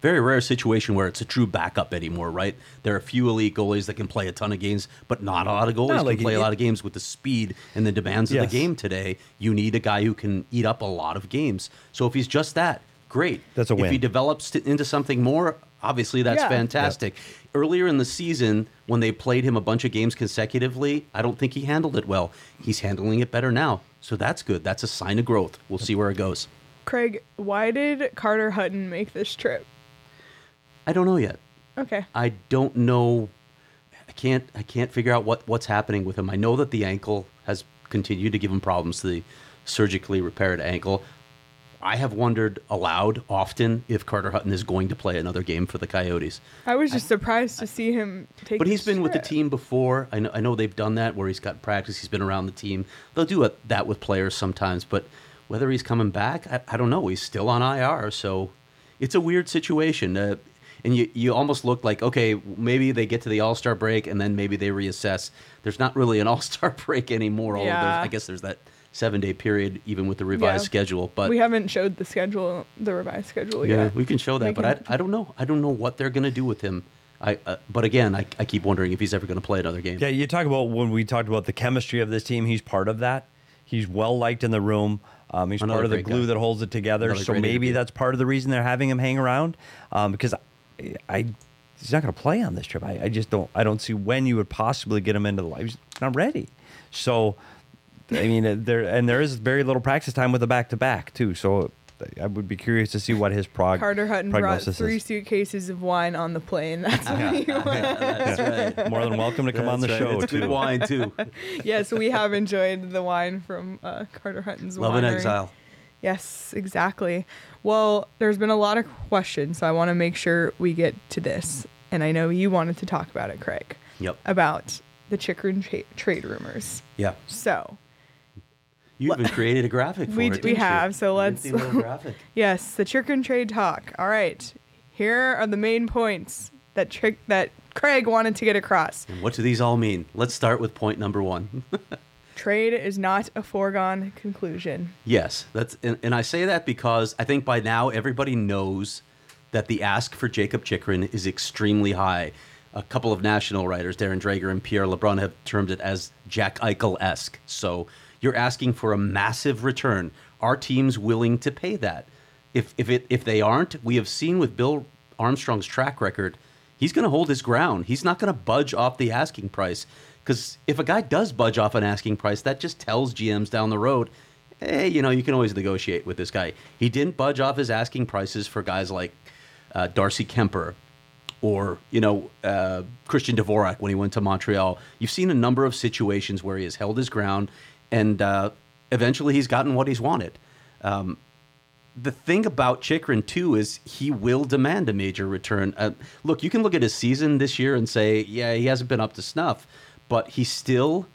Speaker 4: very rare situation where it's a true backup anymore, right? There are a few elite goalies that can play a ton of games, but not a lot of goalies
Speaker 2: No, like
Speaker 4: can play
Speaker 2: it-
Speaker 4: a lot of games with the speed and the demands of the game today. You need a guy who can eat up a lot of games. So if he's just that, great.
Speaker 2: That's a win.
Speaker 4: If he develops t- into something more, obviously that's
Speaker 1: Yeah.
Speaker 4: fantastic. Earlier in the season, when they played him a bunch of games consecutively, I don't think he handled it well. He's handling it better now. So that's good. That's a sign of growth. We'll see where it goes.
Speaker 1: Craig, why did Carter Hutton make this trip?
Speaker 4: I don't know yet.
Speaker 1: Okay.
Speaker 4: I don't know. I can't. I can't figure out what what's happening with him. I know that the ankle has continued to give him problems. The surgically repaired ankle. I have wondered aloud often if Carter Hutton is going to play another game for the Coyotes.
Speaker 1: I was just surprised to see him take.
Speaker 4: But he's been with the team before. I know, I know they've done that where he's got practice. He's been around the team. They'll do it, that with players sometimes. But whether he's coming back, I, I don't know. He's still on IR, so it's a weird situation. Uh, and you, you almost look like okay, maybe they get to the All Star break and then maybe they reassess. There's not really an All Star break anymore.
Speaker 1: Yeah.
Speaker 4: I guess there's that seven day period even with the revised
Speaker 1: Yeah.
Speaker 4: schedule. But
Speaker 1: we haven't showed the schedule, the revised schedule
Speaker 4: yeah,
Speaker 1: yet.
Speaker 4: we can show that,
Speaker 1: We
Speaker 4: but
Speaker 1: can-
Speaker 4: I, I don't know. I don't know what they're going to do with him. I, uh, but again, I, I keep wondering if he's ever going to play another game.
Speaker 2: Yeah, you talk about when we talked about the chemistry of this team. He's part of that. He's well liked in the room. Um, he's
Speaker 4: Another
Speaker 2: part of the glue
Speaker 4: guy.
Speaker 2: that holds it together.
Speaker 4: Another
Speaker 2: so maybe
Speaker 4: interview.
Speaker 2: that's part of the reason they're having him hang around. Um, because I, I, he's not going to play on this trip. I, I just don't. I don't see when you would possibly get him into the life. He's not ready. So, I mean, uh, there and there is very little practice time with the back to back too. So, I would be curious to see what his prog-
Speaker 1: Carter Hutton brought three
Speaker 2: is.
Speaker 1: suitcases of wine on the plane. That's what he
Speaker 4: That's right.
Speaker 2: More than welcome to come on the
Speaker 4: right.
Speaker 2: show
Speaker 4: It's
Speaker 2: too.
Speaker 4: good wine too.
Speaker 1: yes, we have enjoyed the wine from uh, Carter Hutton's
Speaker 4: Love in
Speaker 1: winery.
Speaker 4: exile.
Speaker 1: Yes, exactly. Well, there's been a lot of questions, so I want to make sure we get to this. And I know you wanted to talk about it, Craig,
Speaker 4: Yep.
Speaker 1: about the Chychrun tra- trade rumors.
Speaker 4: Yeah.
Speaker 1: So,
Speaker 4: You even created a graphic for
Speaker 1: We-
Speaker 4: it.
Speaker 1: we
Speaker 4: didn't you?
Speaker 1: have, so let's-
Speaker 4: graphic.
Speaker 1: yes, the Chychrun trade talk. All right, here are the main points that trick that Craig wanted to get across.
Speaker 4: And what do these all mean? Let's start with point number one.
Speaker 1: trade is not a foregone conclusion.
Speaker 4: Yes, that's and, and I say that because I think by now everybody knows that the ask for Jakob Chychrun is extremely high. A couple of national writers, Darren Dreger and Pierre LeBrun, have termed it as Jack Eichel esque. So you're asking for a massive return. Are teams willing to pay that? If if it if they aren't, we have seen with Bill Armstrong's track record, he's going to hold his ground. He's not going to budge off the asking price. Because if a guy does budge off an asking price, that just tells GMs down the road, hey, you know, you can always negotiate with this guy. He didn't budge off his asking prices for guys like uh, Darcy Kuemper or, you know, uh, Christian Dvorak when he went to Montreal. You've seen a number of situations where he has held his ground and uh, eventually he's gotten what he's wanted. Um, the thing about Chychrun too is he will demand a major return. Uh, look, you can look at his season this year and say, yeah, he hasn't been up to snuff, but he's still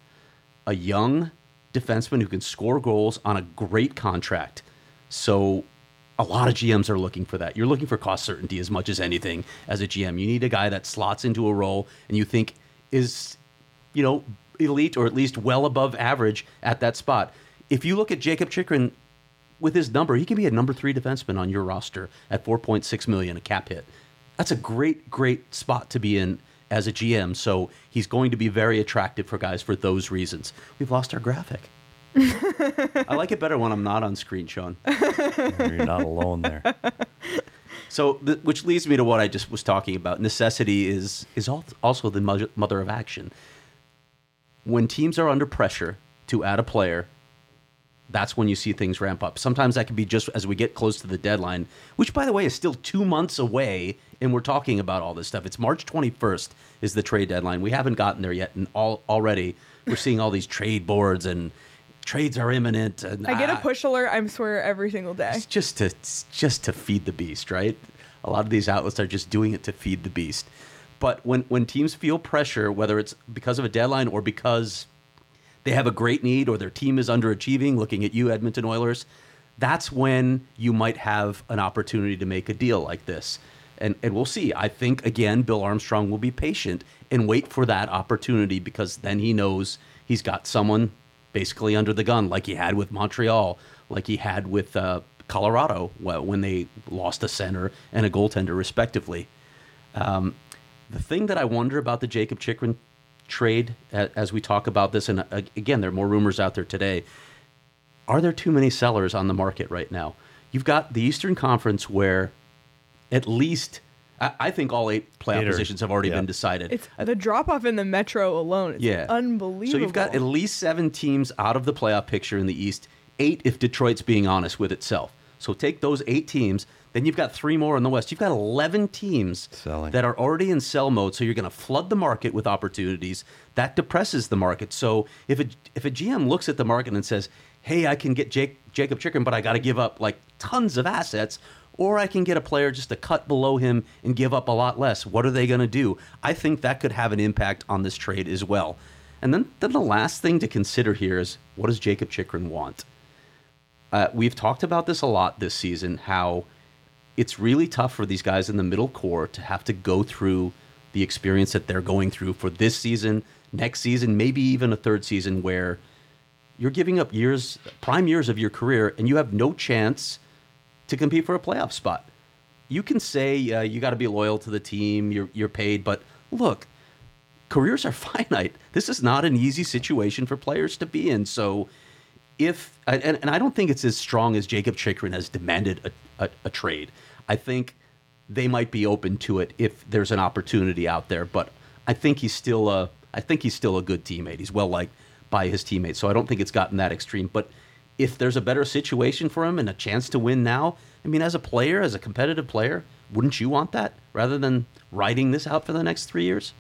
Speaker 4: a young defenseman who can score goals on a great contract. So a lot of GMs are looking for that. You're looking for cost certainty as much as anything as a GM. You need a guy that slots into a role and you think is, you know, elite or at least well above average at that spot. If you look at Jakob Chychrun with his number, he can be a number three defenseman on your roster at 4.6 million, a cap hit. That's a great, great spot to be in as a GM. So he's going to be very attractive for guys for those reasons. We've lost our graphic. I like it better when I'm not on screen, Sean.
Speaker 2: You're not alone there.
Speaker 4: So, th- which leads me to what I just was talking about. Necessity is is al- also the mother of action. When teams are under pressure to add a player, that's when you see things ramp up. Sometimes that can be just as we get close to the deadline, which, by the way, is still two months away, and we're talking about all this stuff. It's March 21st is the trade deadline. We haven't gotten there yet, and all already we're seeing all these trade boards and trades are imminent. And,
Speaker 1: I get a
Speaker 4: ah,
Speaker 1: push alert, I'm swear, every single day.
Speaker 4: it's just to it's just to feed the beast, right? A lot of these outlets are just doing it to feed the beast. But when when teams feel pressure, whether it's because of a deadline or because they have a great need or their team is underachieving, looking at you, Edmonton Oilers, that's when you might have an opportunity to make a deal like this. And and we'll see. I think again, Bill Armstrong will be patient and wait for that opportunity because then he knows he's got someone basically under the gun, like he had with Montreal, like he had with uh, Colorado when they lost a center and a goaltender, respectively. Um, the thing that I wonder about the Jakob Chychrun trade, as we talk about this, and uh, again, there are more rumors out there today. Are there too many sellers on the market right now? You've got the Eastern Conference where at least I, I think all eight playoff
Speaker 2: Eight or-
Speaker 4: positions have already
Speaker 2: yeah.
Speaker 4: been decided.
Speaker 1: It's the drop off in the Metro alone. Is
Speaker 4: Yeah.
Speaker 1: unbelievable.
Speaker 4: So you've got at least seven teams out of the playoff picture in the East. Eight if Detroit's being honest with itself. So take those eight teams. Then you've got three more in the West. You've got 11 teams
Speaker 2: Selling.
Speaker 4: that are already in sell mode. So you're going to flood the market with opportunities. That depresses the market. So if a, if a GM looks at the market and says, hey, I can get Jake, Jakob Chychrun, but I got to give up like tons of assets, or I can get a player just a cut below him and give up a lot less. What are they going to do? I think that could have an impact on this trade as well. And then, then the last thing to consider here is what does Jakob Chychrun want? Uh, we've talked about this a lot this season, how it's really tough for these guys in the middle core to have to go through the experience that they're going through for this season, next season, maybe even a third season where you're giving up years, prime years of your career, and you have no chance to compete for a playoff spot. You can say uh, you got to be loyal to the team, you're, you're paid, but look, careers are finite. This is not an easy situation for players to be in. So, if and, and I don't think it's as strong as Jakob Chychrun has demanded a, a, a trade. I think they might be open to it if there's an opportunity out there. But I think he's still a I think he's still a good teammate. He's well liked by his teammates. So I don't think it's gotten that extreme. But if there's a better situation for him and a chance to win now, I mean, as a player, as a competitive player, wouldn't you want that rather than riding this out for the next three years?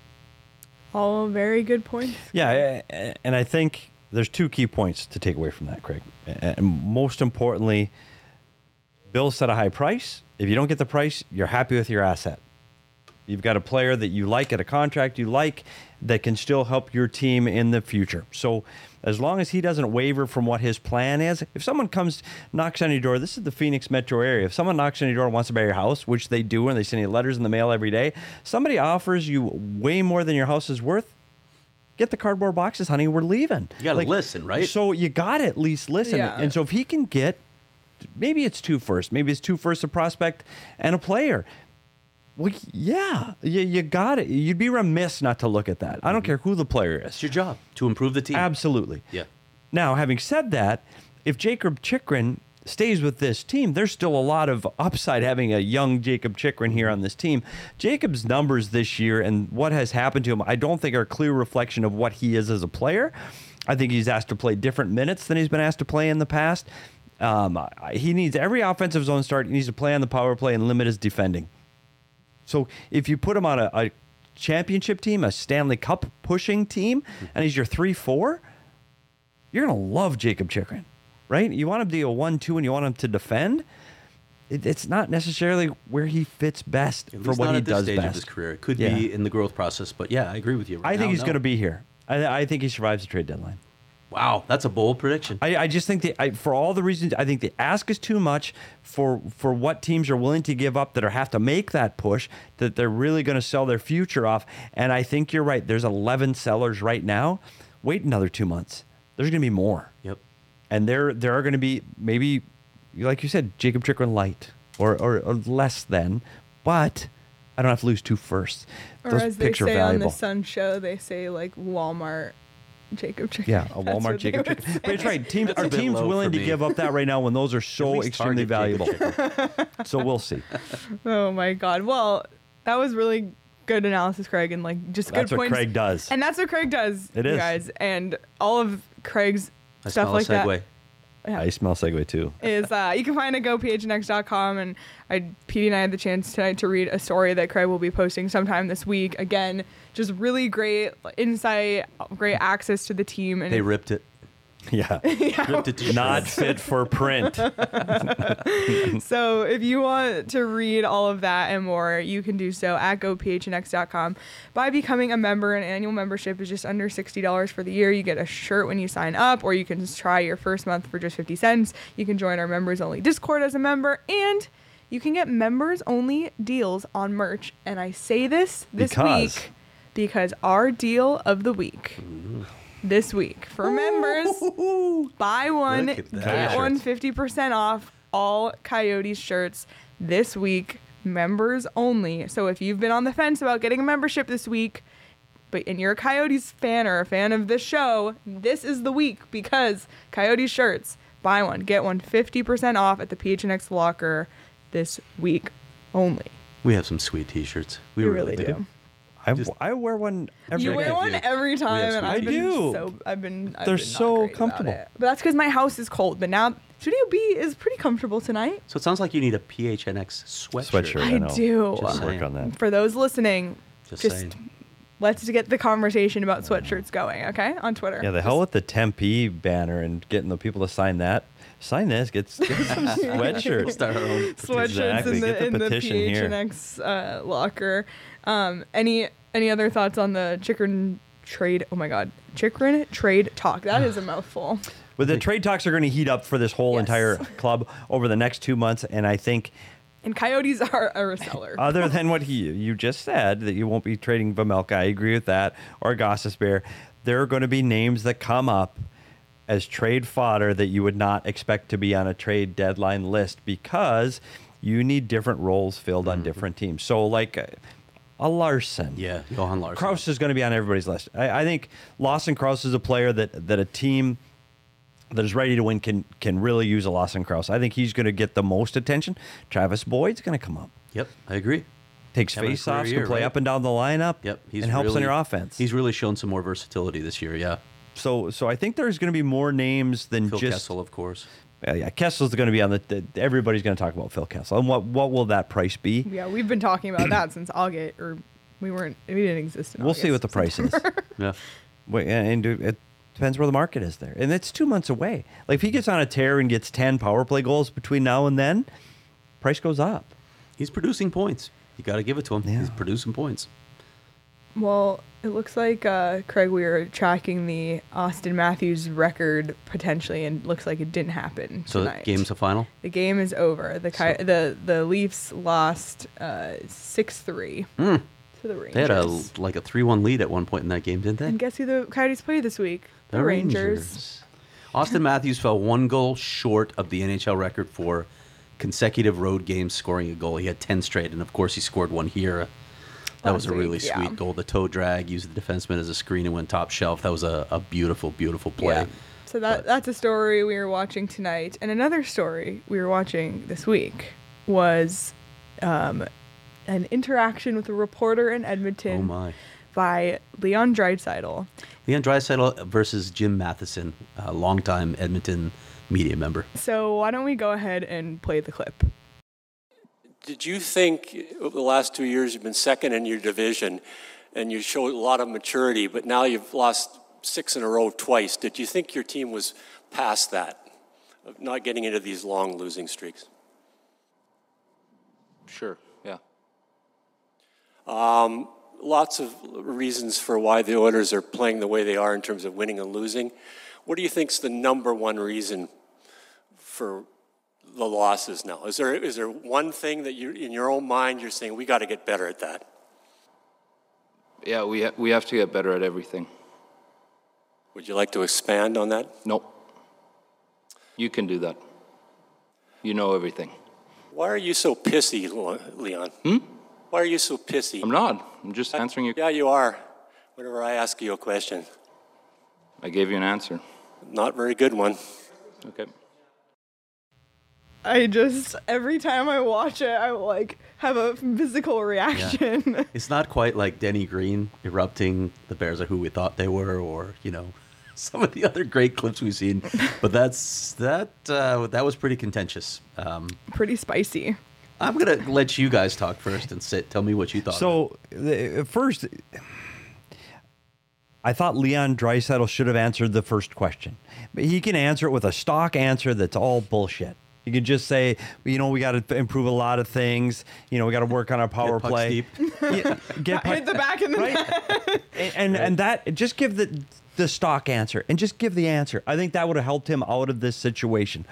Speaker 1: all very good points.
Speaker 2: Yeah, a- a- and I think there's two key points to take away from that, Craig. And most importantly, Bill set a high price. If you don't get the price, you're happy with your asset. You've got a player that you like at a contract you like that can still help your team in the future. So, as long as he doesn't waver from what his plan is, if someone comes, knocks on your door, this is the Phoenix metro area. If someone knocks on your door and wants to buy your house, which they do and they send you letters in the mail every day, somebody offers you way more than your house is worth, get the cardboard boxes, honey. We're leaving.
Speaker 4: You gotta listen, right?
Speaker 2: So you got to at least listen.
Speaker 1: Yeah.
Speaker 2: And so if he can get, maybe it's two first, maybe it's two first, a prospect and a player. Well, yeah, you, you got it. You'd be remiss not to look at that. I don't
Speaker 4: Mm-hmm.
Speaker 2: care who the player is.
Speaker 4: It's your job to improve the team.
Speaker 2: Absolutely.
Speaker 4: Yeah.
Speaker 2: Now, having said that, if Jakob Chychrun stays with this team, there's still a lot of upside having a young Jakob Chychrun here on this team. Jakob's numbers this year and what has happened to him, I don't think are a clear reflection of what he is as a player. I think he's asked to play different minutes than he's been asked to play in the past. Um, he needs every offensive zone start. He needs to play on the power play and limit his defending. So if you put him on a, a championship team, a Stanley Cup pushing team, and he's your three four, you're gonna love Jakob Chychrun, right? You want him to be a one two, and you want him to defend. It, it's not necessarily where he fits best for what he
Speaker 4: at this
Speaker 2: does
Speaker 4: stage
Speaker 2: best.
Speaker 4: of his career. It could
Speaker 2: Yeah.
Speaker 4: be in the growth process, but yeah, I agree with you. Right
Speaker 2: I think
Speaker 4: now,
Speaker 2: he's
Speaker 4: no.
Speaker 2: going to be here. I, I think he survives the trade deadline.
Speaker 4: Wow, that's a bold prediction.
Speaker 2: I, I just think that I, for all the reasons, I think the ask is too much for for what teams are willing to give up that are have to make that push. That they're really going to sell their future off. And I think you're right. There's 11 sellers right now. Wait another two months. There's going to be more.
Speaker 4: yep.
Speaker 2: And there there are going to be maybe, like you said, Jakob Chychrun light or, or, or less than, but I don't have to lose two firsts.
Speaker 1: Or
Speaker 2: Those
Speaker 1: as they say on the Sun Show, they say like Walmart, Jacob Chicken.
Speaker 2: Yeah, a Walmart
Speaker 1: what
Speaker 2: Jacob
Speaker 1: would
Speaker 2: Chicken.
Speaker 1: say.
Speaker 2: But it's right. Teams
Speaker 4: That's a
Speaker 2: are
Speaker 4: bit
Speaker 2: teams
Speaker 4: low
Speaker 2: willing
Speaker 4: for
Speaker 2: to
Speaker 4: me.
Speaker 2: give up that right now when those are so
Speaker 4: least
Speaker 2: extremely
Speaker 4: target
Speaker 2: valuable. so we'll see.
Speaker 1: Oh my God. Well, that was really good analysis, Craig, and like just good.
Speaker 2: That's
Speaker 1: good
Speaker 2: what
Speaker 1: points.
Speaker 2: Craig does.
Speaker 1: And that's what Craig does,
Speaker 2: It
Speaker 1: you
Speaker 2: is.
Speaker 1: guys. And all of Craig's
Speaker 4: I
Speaker 1: stuff
Speaker 4: smell
Speaker 1: like
Speaker 4: a segue.
Speaker 1: that Yeah.
Speaker 2: I smell segue too.
Speaker 1: is uh, you can find it at gophnx.com and I Petey and I had the chance tonight to read a story that Craig will be posting sometime this week. Again, just really great insight, great access to the team, and
Speaker 4: They ripped it.
Speaker 2: Yeah.
Speaker 4: Ripped it to
Speaker 2: Not fit for print.
Speaker 1: So if you want to read all of that and more, you can do so at gophnx.com by becoming a member. An annual membership is just under $60 for the year. You get a shirt when you sign up, or you can just try your first month for just 50 cents. You can join our members only Discord as a member, and you can get members only deals on merch. And I say this this
Speaker 2: Because?
Speaker 1: week because our deal of the week this week for members buy one get one 50% off all coyotes shirts this week members only. So if you've been on the fence about getting a membership this week but and you're a coyotes fan or a fan of this show this is the week because coyotes shirts buy one get one 50% off at the phnx locker this week only.
Speaker 4: We have some sweet T-shirts. We,
Speaker 1: we
Speaker 4: really,
Speaker 1: really
Speaker 4: do.
Speaker 1: do
Speaker 2: I,
Speaker 4: Just-
Speaker 2: I wear one every
Speaker 1: you
Speaker 2: day.
Speaker 1: wear one every time,
Speaker 4: have
Speaker 1: and I've been
Speaker 2: do.
Speaker 1: so I've been. I've
Speaker 2: They're
Speaker 1: been not
Speaker 2: so
Speaker 1: great about
Speaker 2: comfortable.
Speaker 1: it. But that's because my house is cold. But now Studio B is pretty comfortable tonight.
Speaker 4: So it sounds like you need a PHNX sweatshirt.
Speaker 2: Sweatshirt.
Speaker 1: I
Speaker 2: know.
Speaker 1: do.
Speaker 2: Just
Speaker 4: saying.
Speaker 2: work on that.
Speaker 1: For those listening,
Speaker 4: Just,
Speaker 1: just,
Speaker 4: saying.
Speaker 1: let's get the conversation about sweatshirts going. Okay, on Twitter.
Speaker 2: Yeah, the hell with the Tempe banner and getting the people to sign that. Sign this. Get, get some sweatshirts.
Speaker 4: Start our own.
Speaker 1: sweatshirts
Speaker 2: Exactly.
Speaker 1: in the
Speaker 2: Get the
Speaker 1: in the
Speaker 2: petition here.
Speaker 1: PHNX uh, locker. Um, any any other thoughts on the Chychrun trade? Oh my God, Chychrun trade talk. That is a mouthful.
Speaker 2: But the trade talks are going to heat up for this whole
Speaker 1: Yes.
Speaker 2: entire club over the next two months, and I think
Speaker 1: And Coyotes are a reseller.
Speaker 2: other than what he you just said that you won't be trading Vejmelka, I agree with that, or Gostisbehere, there are going to be names that come up as trade fodder that you would not expect to be on a trade deadline list because you need different roles filled on different teams. So like uh, a Larsson,
Speaker 4: Yeah, Johan Larsson.
Speaker 2: Crouse is going to be on everybody's list. I, I think Lawson Crouse is a player that that a team that is ready to win can can really use a Lawson Crouse. I think he's going to get the most attention. Travis Boyd's going to come up,
Speaker 4: Yep, I agree.
Speaker 2: takes
Speaker 4: Having a
Speaker 2: face offs, can play
Speaker 4: right?
Speaker 2: up and down the lineup,
Speaker 4: Yep, he's
Speaker 2: and helps on
Speaker 4: really-
Speaker 2: your offense.
Speaker 4: He's really shown some more versatility this year. Yeah,
Speaker 2: so so I think there's going to be more names than
Speaker 4: Phil
Speaker 2: just
Speaker 4: Kessel, of course.
Speaker 2: Yeah, yeah, Kessel's going to be on the, the. Everybody's going to talk about Phil Kessel, and what what will that price be?
Speaker 1: Yeah, we've been talking about that since August, or we weren't. We didn't exist. In
Speaker 2: We'll see what the
Speaker 1: August.
Speaker 2: price is.
Speaker 4: Yeah,
Speaker 2: Wait, and do- it depends where the market is there, and it's two months away. Like if he gets on a tear and gets ten power play goals between now and then, price goes up.
Speaker 4: he's producing points. You got to give it to him.
Speaker 2: Yeah.
Speaker 4: He's producing points.
Speaker 1: Well, it looks like uh, Craig. We were tracking the Auston Matthews record potentially, and looks like it didn't happen
Speaker 4: So the game's a final.
Speaker 1: the game is over. The Coy-
Speaker 4: So-
Speaker 1: the the Leafs lost uh, six three.
Speaker 4: Mm.
Speaker 1: to the Rangers.
Speaker 4: They had a like a three-one lead at one point in that game, didn't they?
Speaker 1: and guess who the Coyotes play this week? The, Rangers.
Speaker 4: Auston Matthews fell one goal short of the NHL record for consecutive road games scoring a goal. He had 10 straight, and of course, he scored one here. That was a really
Speaker 1: week, yeah.
Speaker 4: sweet goal. The toe drag, used the defenseman as a screen and went top shelf. That was a, a beautiful, beautiful play.
Speaker 1: Yeah. So that that's a story we were watching tonight, and another story we were watching this week was um, an interaction with a reporter in Edmonton
Speaker 4: Oh, my.
Speaker 1: by Leon Draisaitl.
Speaker 4: Leon Draisaitl versus Jim Matheson, a longtime Edmonton media member.
Speaker 1: So why don't we go ahead and play the clip?
Speaker 5: Did you think over the last two years you've been second in your division and you showed a lot of maturity, but now you've lost six in a row twice? Did you think your team was past that, of not getting into these long losing streaks?
Speaker 6: Sure, yeah.
Speaker 5: Um, lots of reasons for why the Oilers are playing the way they are in terms of winning and losing. What do you think is the number one reason for the losses now? Is there is there one thing that you, in your own mind, you're saying we got to get better at that?
Speaker 6: Yeah, we, ha- we have to get better at everything.
Speaker 5: Would you like to expand on that?
Speaker 6: Nope. You can do that. You know everything.
Speaker 5: Why are you so pissy, Leon? Hmm? Why are you so pissy?
Speaker 6: I'm not. I'm just answering your.
Speaker 5: Yeah, you are. Whenever I ask you a question,
Speaker 6: I gave you an answer.
Speaker 5: not very good one.
Speaker 6: Okay.
Speaker 1: I just every time I watch it, I like have a physical reaction.
Speaker 4: It's not quite like Denny Green erupting, the Bears are who we thought they were, or, you know, some of the other great clips we've seen. But that's that uh, that was pretty contentious. Um,
Speaker 1: Pretty spicy.
Speaker 4: I'm gonna let you guys talk first and sit. Tell me what you thought.
Speaker 2: So the, at first, I thought Leon Draisaitl should have answered the first question, but he can answer it with a stock answer that's all bullshit. You can just say, you know, we got to improve a lot of things. You know, we got to work on our power
Speaker 4: pucks
Speaker 2: play.
Speaker 4: deep.
Speaker 2: Yeah, get puck-
Speaker 1: Hit the back in the
Speaker 2: right? and and, and that just give the the stock answer and just give the answer. I think that would have helped him out of this situation.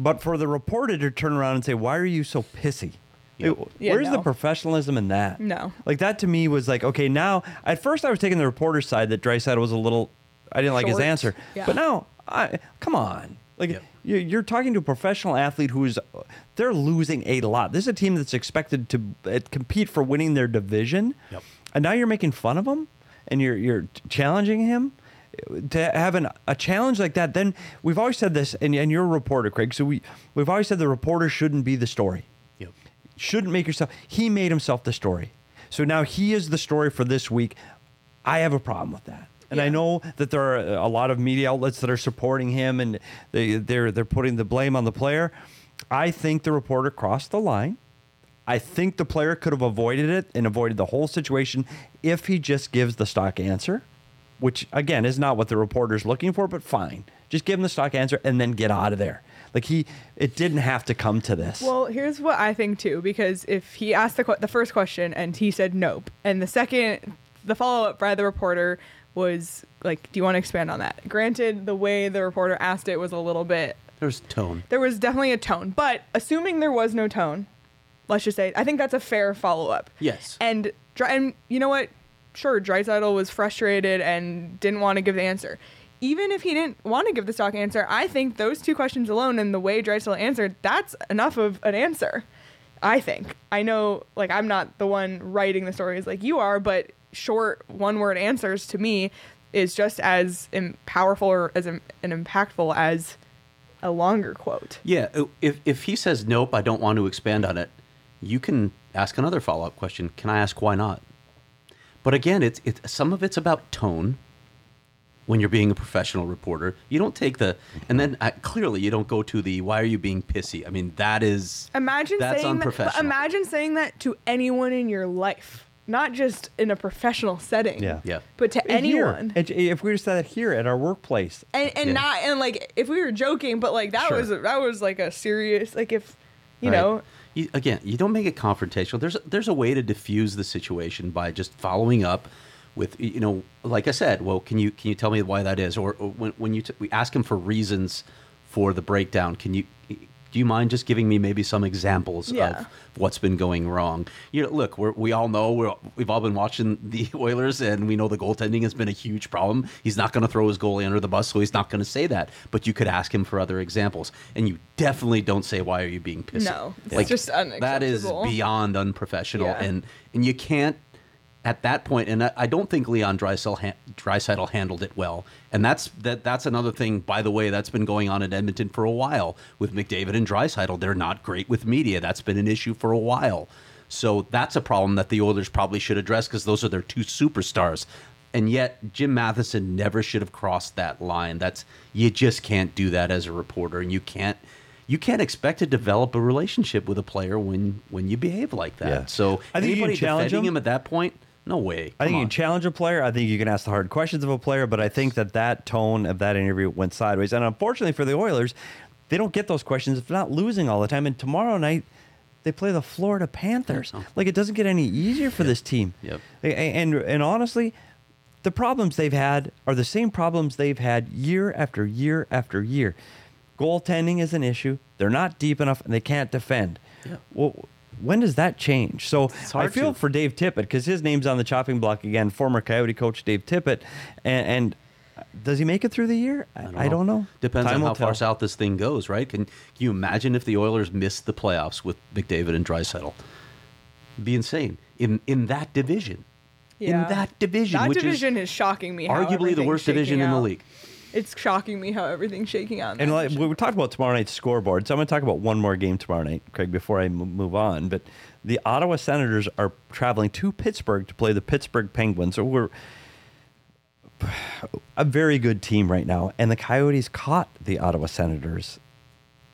Speaker 2: But for the reporter to turn around and say, "Why are you so pissy?" It-
Speaker 1: Yeah,
Speaker 2: where's the
Speaker 1: no.
Speaker 2: professionalism in that?
Speaker 1: No.
Speaker 2: Like that to me was like, okay, now at first I was taking the reporter's side that Draisaitl was a little, I didn't like his answer,
Speaker 1: Yeah.
Speaker 2: but now I come on, like
Speaker 4: Yep.
Speaker 2: You you're talking to a professional athlete who's they're losing a lot. This is a team that's expected to uh, compete for winning their division,
Speaker 4: Yep.
Speaker 2: and now you're making fun of him and you're you're challenging him to have an, a challenge like that. Then we've always said this, and, and you're a reporter, Craig. So we we've always said the reporter shouldn't be the story
Speaker 4: Yep.
Speaker 2: shouldn't make yourself. He made himself the story. So now he is the story for this week. I have a problem with that. And I know that there are a lot of media outlets that are supporting him and they, they're, they're putting the blame on the player. I think the reporter crossed the line. I think the player could have avoided it and avoided the whole situation if he just gives the stock answer, which again is not what the reporter's looking for, but fine. Just give him the stock answer and then get out of there. Like he, it didn't have to come to this.
Speaker 1: Well, here's what I think too, because if he asked the, the first question and he said nope, and the second, the follow up by the reporter was like, "Do you want to expand on that?" Granted, the way the reporter asked it was a little bit.
Speaker 4: There's tone.
Speaker 1: There was definitely a tone, but assuming there was no tone, let's just say I think that's a fair follow up.
Speaker 4: Yes.
Speaker 1: And and you know what? Sure, Draisaitl was frustrated and didn't want to give the answer. Even if he didn't want to give the stock answer, I think those two questions alone and the way Draisaitl answered, that's enough of an answer. I think. I know, like, I'm not the one writing the stories like you are, but short one word answers to me is just as powerful or as im- and impactful as a longer quote.
Speaker 4: Yeah, uh, if if he says nope, I don't want to expand on it, you can ask another follow up question. Can I ask why not? But again, it's it some of it's about tone. When you're being a professional reporter, you don't take the and then uh, clearly you don't go to the why are you being pissy? I mean that is
Speaker 1: Imagine
Speaker 4: that's
Speaker 1: saying that,
Speaker 4: unprofessional.
Speaker 1: imagine saying that to anyone in your life, not just in a professional setting.
Speaker 2: Yeah.
Speaker 4: Yeah.
Speaker 1: But to anyone.
Speaker 2: and if we just said it here at our workplace,
Speaker 1: and and
Speaker 4: Yeah.
Speaker 1: not and like if we were joking, but like that
Speaker 2: Sure.
Speaker 1: was that was like a serious like if you
Speaker 4: Right.
Speaker 1: know
Speaker 4: You, again, you don't make it confrontational. There's there's a way to diffuse the situation by just following up with you know, like I said. Well, can you can you tell me why that is? Or, or when when you t- we ask him for reasons for the breakdown, can you Do you mind just giving me maybe some examples
Speaker 1: Yeah.
Speaker 4: of what's been going wrong? You know, look, we're, we all know we're, we've all been watching the Oilers, and we know the goaltending has been a huge problem. He's not going to throw his goalie under the bus, so he's not going to say that. But you could ask him for other examples, and you definitely don't say, "Why are you being pissy?"
Speaker 1: No, it's just unacceptable.
Speaker 4: that is beyond unprofessional,
Speaker 1: Yeah.
Speaker 4: and and you can't at that point, and I, don't think Leon ha- Draisaitl handled it well. And that's that. That's another thing, by the way, that's been going on in Edmonton for a while with McDavid and Draisaitl. They're not great with media. That's been an issue for a while. So that's a problem that the Oilers probably should address because those are their two superstars. And yet, Jim Matheson never should have crossed that line. That's you just can't do that as a reporter, and you can't you can't expect to develop a relationship with a player when when you behave like that.
Speaker 2: Yeah.
Speaker 4: So
Speaker 2: I think
Speaker 4: anybody
Speaker 2: challenge
Speaker 4: defending
Speaker 2: him.
Speaker 4: him at that point, no way.
Speaker 2: I think
Speaker 4: Come
Speaker 2: you
Speaker 4: on.
Speaker 2: can challenge a player. I think you can ask the hard questions of a player. But I think that that tone of that interview went sideways. And unfortunately for the Oilers, they don't get those questions if they're not losing all the time. And tomorrow night, they play the Florida Panthers. Like it doesn't get any easier for this team.
Speaker 4: Yep.
Speaker 2: And and honestly, the problems they've had are the same problems they've had year after year after year. Goaltending is an issue. They're not deep enough and they can't defend. Well, when does that change? So I feel
Speaker 4: to.
Speaker 2: for Dave Tippett because his name's on the chopping block again. Former Coyote coach Dave Tippett, and, and does he make it through the year? I, I don't know.
Speaker 4: Depends
Speaker 2: Time
Speaker 4: on
Speaker 2: will
Speaker 4: how far south this thing goes, right? Can, can you imagine if the Oilers missed the playoffs with McDavid and Draisaitl? Be insane in in that division.
Speaker 1: Yeah.
Speaker 4: In that division,
Speaker 1: That
Speaker 4: which
Speaker 1: division
Speaker 4: is
Speaker 1: is, shocking me.
Speaker 4: arguably the worst division
Speaker 1: shaking
Speaker 4: in the league.
Speaker 1: It's shocking me how everything's shaking out.
Speaker 2: And like, we talked about tomorrow night's scoreboard, so I'm going to talk about one more game tomorrow night, Craig, before I m- move on. But the Ottawa Senators are traveling to Pittsburgh to play the Pittsburgh Penguins. So we're a very good team right now, and the Coyotes caught the Ottawa Senators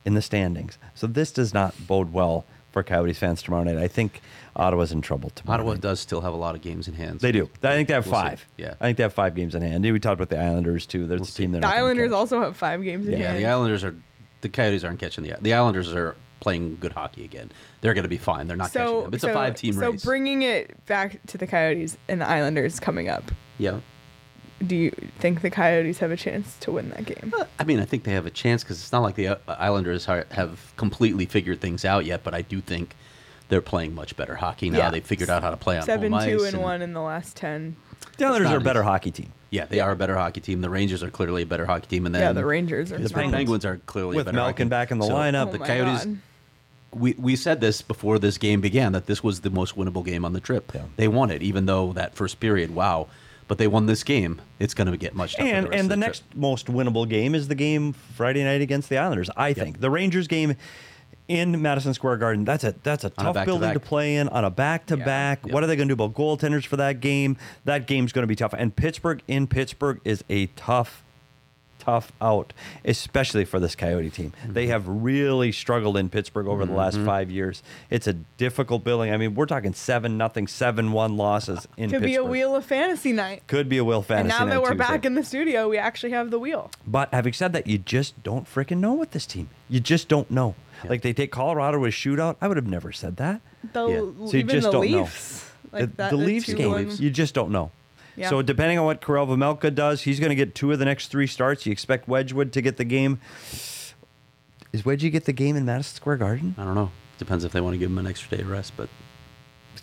Speaker 2: in the standings. So this does not bode well for Coyotes fans tomorrow night. I think Ottawa's in trouble tomorrow.
Speaker 4: Ottawa
Speaker 2: night.
Speaker 4: does still have a lot of games in hand.
Speaker 2: They do. I think they have
Speaker 4: We'll see.
Speaker 2: five.
Speaker 4: Yeah.
Speaker 2: I think they have five games in hand. We talked about the Islanders too. There's a team that
Speaker 1: the Islanders also have five games in
Speaker 4: Yeah,
Speaker 1: hand.
Speaker 4: the Islanders are. The Coyotes aren't catching the. The Islanders are playing good hockey again. They're going to be fine. They're not catching
Speaker 1: so,
Speaker 4: them. It's
Speaker 1: so,
Speaker 4: a five-team
Speaker 1: so
Speaker 4: race.
Speaker 1: bringing it back to the Coyotes and the Islanders coming up,
Speaker 4: yeah.
Speaker 1: Do you think the Coyotes have a chance to win that game?
Speaker 4: I mean, I think they have a chance because it's not like the uh, Islanders are, have completely figured things out yet. But I do think they're playing much better hockey now.
Speaker 1: Yeah.
Speaker 4: They've figured out how to play on
Speaker 1: Seven,
Speaker 4: home
Speaker 1: two,
Speaker 4: ice.
Speaker 1: and one in the last ten.
Speaker 2: The Islanders are a better hockey team.
Speaker 4: Yeah, they are a better hockey team. The Rangers are clearly a better hockey team, and then
Speaker 1: Yeah, the Rangers are
Speaker 4: the
Speaker 1: not.
Speaker 4: Penguins, are clearly
Speaker 2: With
Speaker 4: a better hockey
Speaker 2: Malkin
Speaker 4: team.
Speaker 2: back in the
Speaker 4: So,
Speaker 2: lineup.
Speaker 1: Oh
Speaker 4: the Coyotes.
Speaker 1: God.
Speaker 4: We we said this before this game began that this was the most winnable game on the trip.
Speaker 2: Yeah.
Speaker 4: They won it, even though that first period, wow. But they won this game. It's going to get much tougher.
Speaker 2: And
Speaker 4: the
Speaker 2: and the,
Speaker 4: the
Speaker 2: next most winnable game is the game Friday night against the Islanders. I think the Rangers game in Madison Square Garden. That's a that's a
Speaker 4: On a
Speaker 2: tough building to play in on a back to back. What are they going to do about goaltenders for that game? That game's going to be tough. And Pittsburgh in Pittsburgh is a tough tough out, especially for this Coyote team. They
Speaker 4: Mm-hmm.
Speaker 2: have really struggled in Pittsburgh over the last five years. It's a difficult building. I mean, we're talking seven nothing, seven one losses in
Speaker 1: Could
Speaker 2: Pittsburgh.
Speaker 1: be a wheel of fantasy night.
Speaker 2: Could be a Will fantasy.
Speaker 1: And now that we're
Speaker 2: Tuesday.
Speaker 1: back in the studio, we actually have the wheel.
Speaker 2: But having said that, you just don't freaking know with this team. You just don't know. Like they take Colorado with a shootout. I would have never said that.
Speaker 1: The,
Speaker 4: Yeah.
Speaker 2: So you
Speaker 1: even
Speaker 2: just
Speaker 1: the
Speaker 2: don't know.
Speaker 1: Leafs. Like
Speaker 2: the the Leafs game,
Speaker 1: one-
Speaker 2: you just don't know.
Speaker 1: Yeah.
Speaker 2: So depending on what Karel Vejmelka does, he's going to get two of the next three starts. You expect Wedgewood to get the game. Is Wedgie get the game in Madison Square Garden?
Speaker 4: I don't know. Depends if they want to give him an extra day of rest, but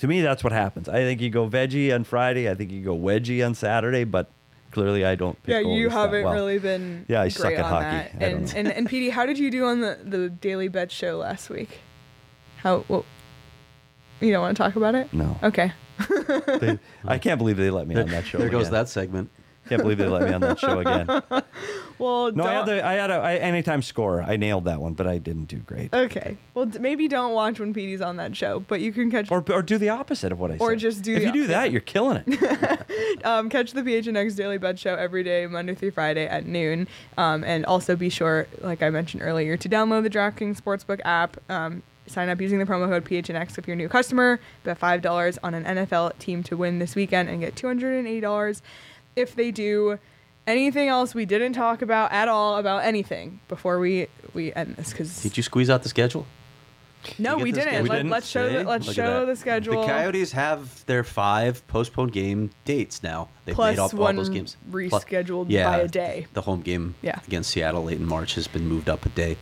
Speaker 2: To me, that's what happens. I think you go veggie on Friday. I think you go wedgie on Saturday. But clearly, I don't. Pick
Speaker 1: yeah, you haven't
Speaker 2: well.
Speaker 1: really been.
Speaker 2: Yeah, I
Speaker 1: great
Speaker 2: suck at hockey.
Speaker 1: That.
Speaker 2: I don't
Speaker 1: And,
Speaker 2: know.
Speaker 1: and and Petey, how did you do on the the Daily Bet show last week? How? Well, you don't want to talk about it?
Speaker 2: No.
Speaker 1: Okay.
Speaker 2: They- I can't believe they let me on that show.
Speaker 4: there goes
Speaker 2: again.
Speaker 4: that segment.
Speaker 2: Can't believe they let me on that show again.
Speaker 1: Well,
Speaker 2: No, I had
Speaker 1: don't-
Speaker 2: the I had a I, anytime score. I nailed that one, but I didn't do great.
Speaker 1: Okay. Well, d- maybe don't watch when Petey's on that show, but you can catch
Speaker 2: Or or do the opposite of what I said.
Speaker 1: Or just do
Speaker 2: If
Speaker 1: the
Speaker 2: you do that, you're killing it.
Speaker 1: um, catch the PHNX Daily Bet Show every day, Monday through Friday at noon. Um, and also be sure, like I mentioned earlier, to download the DraftKings Sportsbook app. Um, sign up using the promo code PHNX if you're a new customer. Bet $5 on an NFL team to win this weekend and get $280 if they do. Anything else we didn't talk about at all about anything before we we end this? Because
Speaker 4: Did you squeeze out the schedule?
Speaker 1: no, we didn't.
Speaker 2: We
Speaker 1: Let,
Speaker 2: didn't?
Speaker 1: Let's show
Speaker 4: See?
Speaker 1: the, let's
Speaker 4: Look at
Speaker 1: show
Speaker 4: that.
Speaker 1: the schedule.
Speaker 4: The Coyotes have their five postponed game dates now. They've
Speaker 1: Plus
Speaker 4: made up
Speaker 1: one
Speaker 4: all those games.
Speaker 1: rescheduled
Speaker 4: yeah,
Speaker 1: by a day.
Speaker 4: The home game
Speaker 1: Yeah.
Speaker 4: against Seattle late in March has been moved up a day.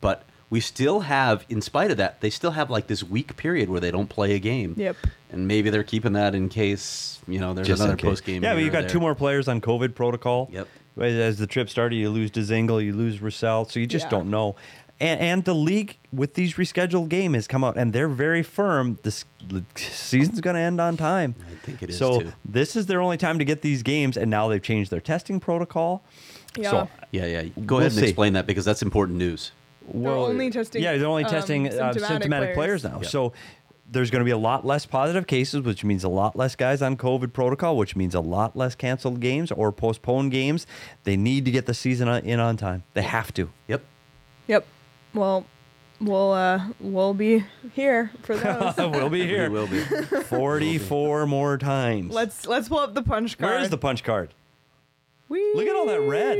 Speaker 4: But we still have, in spite of that, they still have like this week period where they don't play a game.
Speaker 1: Yep.
Speaker 4: And maybe they're keeping that in case you know there's
Speaker 7: Just in
Speaker 4: another
Speaker 7: case.
Speaker 4: post game.
Speaker 2: Yeah, but you got two more players on COVID protocol.
Speaker 4: Yep.
Speaker 2: As- As the trip started, you lose Dzingel, you lose Roussel, so you just
Speaker 1: Yeah.
Speaker 2: don't know. And, and the league with these rescheduled game has come out, and they're very firm. This the season's going to end on time.
Speaker 4: I think it is,
Speaker 2: So
Speaker 4: too.
Speaker 2: this is their only time to get these games, and now they've changed their testing protocol.
Speaker 1: Yeah.
Speaker 2: So
Speaker 4: Yeah, yeah. Go
Speaker 2: We'll
Speaker 4: ahead and
Speaker 2: see.
Speaker 4: explain that because that's important news.
Speaker 1: They're only testing,
Speaker 2: Yeah, they're only
Speaker 1: um,
Speaker 2: testing uh,
Speaker 1: symptomatic
Speaker 2: symptomatic, players,
Speaker 1: players.
Speaker 2: now.
Speaker 4: Yep.
Speaker 2: So there's going to be a lot less positive cases, which means a lot less guys on COVID protocol, which means a lot less canceled games or postponed games. They need to get the season in on time. They have to.
Speaker 4: Yep.
Speaker 1: Yep. Well, we'll uh, we'll be here for those.
Speaker 2: we'll be here.
Speaker 4: We will be.
Speaker 2: 44 more times.
Speaker 1: let's let's pull up the punch card.
Speaker 2: Where is the punch card?
Speaker 1: Whee!
Speaker 2: Look at all that red.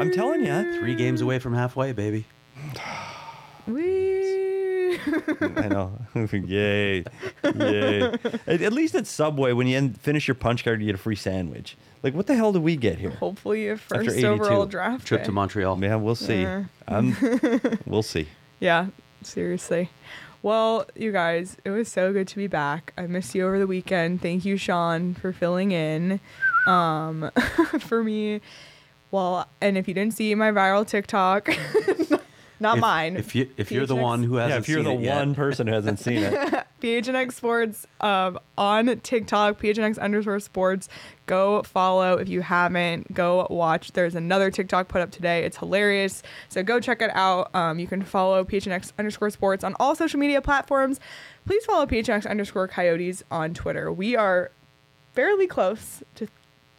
Speaker 2: I'm telling you.
Speaker 4: Three games away from halfway, baby.
Speaker 1: Whee!
Speaker 2: I know. Yay. Yay. At, at least at Subway, when you end, finish your punch card, you get a free sandwich. Like, what the hell do we get here?
Speaker 1: Hopefully, a first
Speaker 2: 82.
Speaker 1: overall draft
Speaker 4: Trip
Speaker 1: pick.
Speaker 4: to Montreal.
Speaker 2: Yeah, we'll see.
Speaker 1: Yeah.
Speaker 2: Um, we'll see.
Speaker 1: Yeah, seriously. Well, you guys, it was so good to be back. I missed you over the weekend. Thank you, Sean, for filling in um, for me. Well, and if you didn't see my viral TikTok, not
Speaker 4: If-
Speaker 1: mine.
Speaker 4: If you if you're the one who hasn't
Speaker 2: Yeah, if you're
Speaker 4: seen
Speaker 2: the
Speaker 4: it yet,
Speaker 2: one person who hasn't seen it,
Speaker 1: PHNX Sports um, on TikTok, PHNX underscore sports. Go follow if you haven't. Go watch. There's another TikTok put up today. It's hilarious. So go check it out. Um, you can follow PHNX underscore sports on all social media platforms. Please follow PHNX underscore coyotes on Twitter. We are fairly close to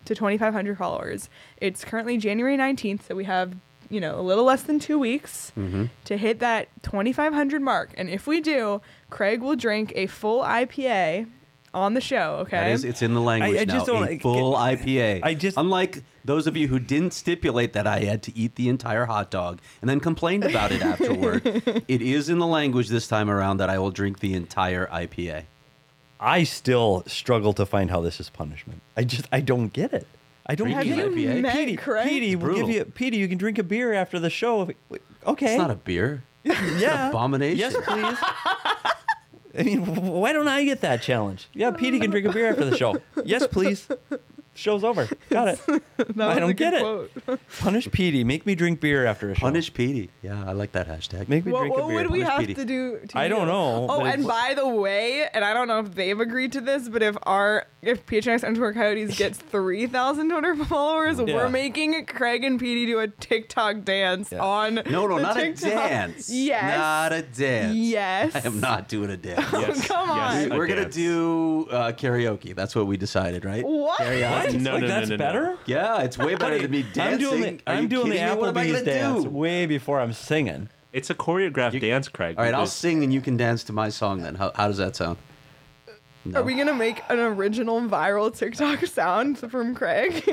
Speaker 1: to 2,500 followers. It's currently January 19th, so we have you know a little less than two weeks
Speaker 4: Mm-hmm.
Speaker 1: to hit that 2,500 mark. And if we do, Craig will drink a full IPA on the show. Okay.
Speaker 4: That is, it's in the language
Speaker 2: I
Speaker 4: now.
Speaker 2: just don't
Speaker 4: a
Speaker 2: like-
Speaker 4: full IPA.
Speaker 2: I just-
Speaker 4: unlike those of you who didn't stipulate that I had to eat the entire hot dog and then complained about it afterward. it is in the language this time around that I will drink the entire IPA.
Speaker 2: I still struggle to find how this is punishment. I just, I don't get it. I don't
Speaker 4: Drinking
Speaker 2: get
Speaker 4: an
Speaker 2: it.
Speaker 4: IPA?
Speaker 1: met
Speaker 2: Petey,
Speaker 1: Craig?
Speaker 2: Petey, we'll give
Speaker 4: brutal.
Speaker 2: you, Petey, you can drink a beer after the show. Okay.
Speaker 4: It's not a beer.
Speaker 2: yeah.
Speaker 4: abomination.
Speaker 2: Yes, please. I mean, why don't I get that challenge? Yeah, Petey can drink a beer after the show. Yes, please. Show's over. Got it.
Speaker 1: That was
Speaker 2: I
Speaker 1: a
Speaker 2: don't
Speaker 1: good
Speaker 2: get it. Punish Petey. Make me drink beer after a show.
Speaker 4: Punish Petey. Yeah, I like that hashtag.
Speaker 2: Make me
Speaker 1: What,
Speaker 2: drink
Speaker 1: what
Speaker 2: a beer.
Speaker 1: What would we
Speaker 4: Punish
Speaker 1: have
Speaker 4: Petey.
Speaker 1: to do? To
Speaker 2: I don't know,
Speaker 1: Oh,
Speaker 2: but
Speaker 1: and
Speaker 2: it's-
Speaker 1: by the way, and I don't know if they've agreed to this, but if our if PHNX underscore Coyotes gets three thousand Twitter followers,
Speaker 2: Yeah.
Speaker 1: we're making Craig and Petey do a TikTok dance
Speaker 2: Yeah.
Speaker 1: on.
Speaker 4: No, no,
Speaker 1: the
Speaker 4: not
Speaker 1: TikTok.
Speaker 4: a dance.
Speaker 1: Yes.
Speaker 4: Not a dance.
Speaker 1: Yes.
Speaker 4: I am not doing a dance.
Speaker 1: Oh, come on.
Speaker 3: Yes.
Speaker 4: We're
Speaker 3: A
Speaker 4: gonna
Speaker 3: dance.
Speaker 4: do uh, karaoke. That's what we decided, right?
Speaker 1: What?
Speaker 4: Karaoke.
Speaker 3: No,
Speaker 2: like
Speaker 3: no, no,
Speaker 2: that's
Speaker 3: no, no.
Speaker 2: better.
Speaker 4: Yeah, it's way better than me dancing.
Speaker 2: I'm doing the,
Speaker 4: Are
Speaker 2: I'm
Speaker 4: you
Speaker 2: doing the
Speaker 4: kidding me? What am I
Speaker 2: Applebee's
Speaker 4: gonna
Speaker 2: dance
Speaker 4: do?
Speaker 2: way before I'm singing.
Speaker 3: It's a choreographed dance, Craig.
Speaker 4: All right, I'll sing and you can dance to my song then. How, how does that sound? No.
Speaker 1: Are we gonna make an original viral TikTok sound from Craig?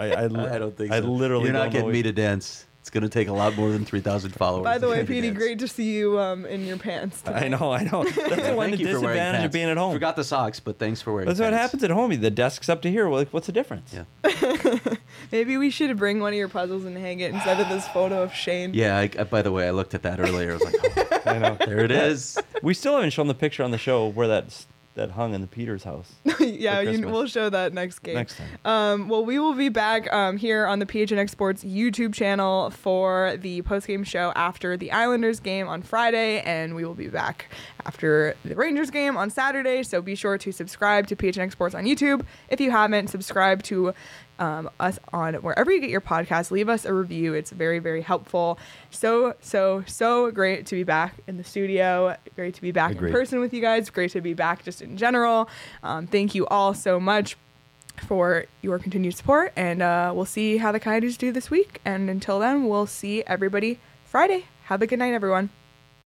Speaker 2: I, I,
Speaker 4: I don't think so.
Speaker 2: I literally
Speaker 4: You're not
Speaker 2: don't
Speaker 4: getting
Speaker 2: know
Speaker 4: me to dance. It's gonna take a lot more than three thousand followers.
Speaker 1: By the way,
Speaker 4: get
Speaker 1: Petey,
Speaker 4: dance.
Speaker 1: great to see you um, in your pants. Today.
Speaker 2: I know, I know. That's the one
Speaker 4: Thank
Speaker 2: the
Speaker 4: you for wearing
Speaker 2: disadvantage of
Speaker 4: pants.
Speaker 2: being at home.
Speaker 4: Forgot the socks, but thanks for wearing.
Speaker 2: That's what happens at home. The desk's up to here. Like, what's the difference?
Speaker 4: Yeah.
Speaker 1: Maybe we should bring one of your puzzles and hang it instead of this photo of Shane.
Speaker 4: Yeah. I, I- by the way, I looked at that earlier. I was like, oh,
Speaker 2: I know.
Speaker 4: there it is.
Speaker 2: We still haven't shown the picture on the show where that's that hung in the Peters house
Speaker 1: yeah, you, we'll show that next game.
Speaker 2: next time.
Speaker 1: Um, well, we will be back um, here on the PHNX Sports YouTube channel for the postgame show after the Islanders game on Friday, and we will be back after the Rangers game on Saturday. So be sure to subscribe to PHNX Sports on YouTube. If you haven't, subscribe to um, us on wherever you get your podcast. Leave us a review. It's very, very helpful. So, so, so great to be back in the studio. Great to be back
Speaker 2: Agreed.
Speaker 1: in person with you guys. Great to be back just in general. Um, thank you all so much for your continued support, and uh, we'll see how the Coyotes do this week. And until then, we'll see everybody Friday. Have a good night, everyone.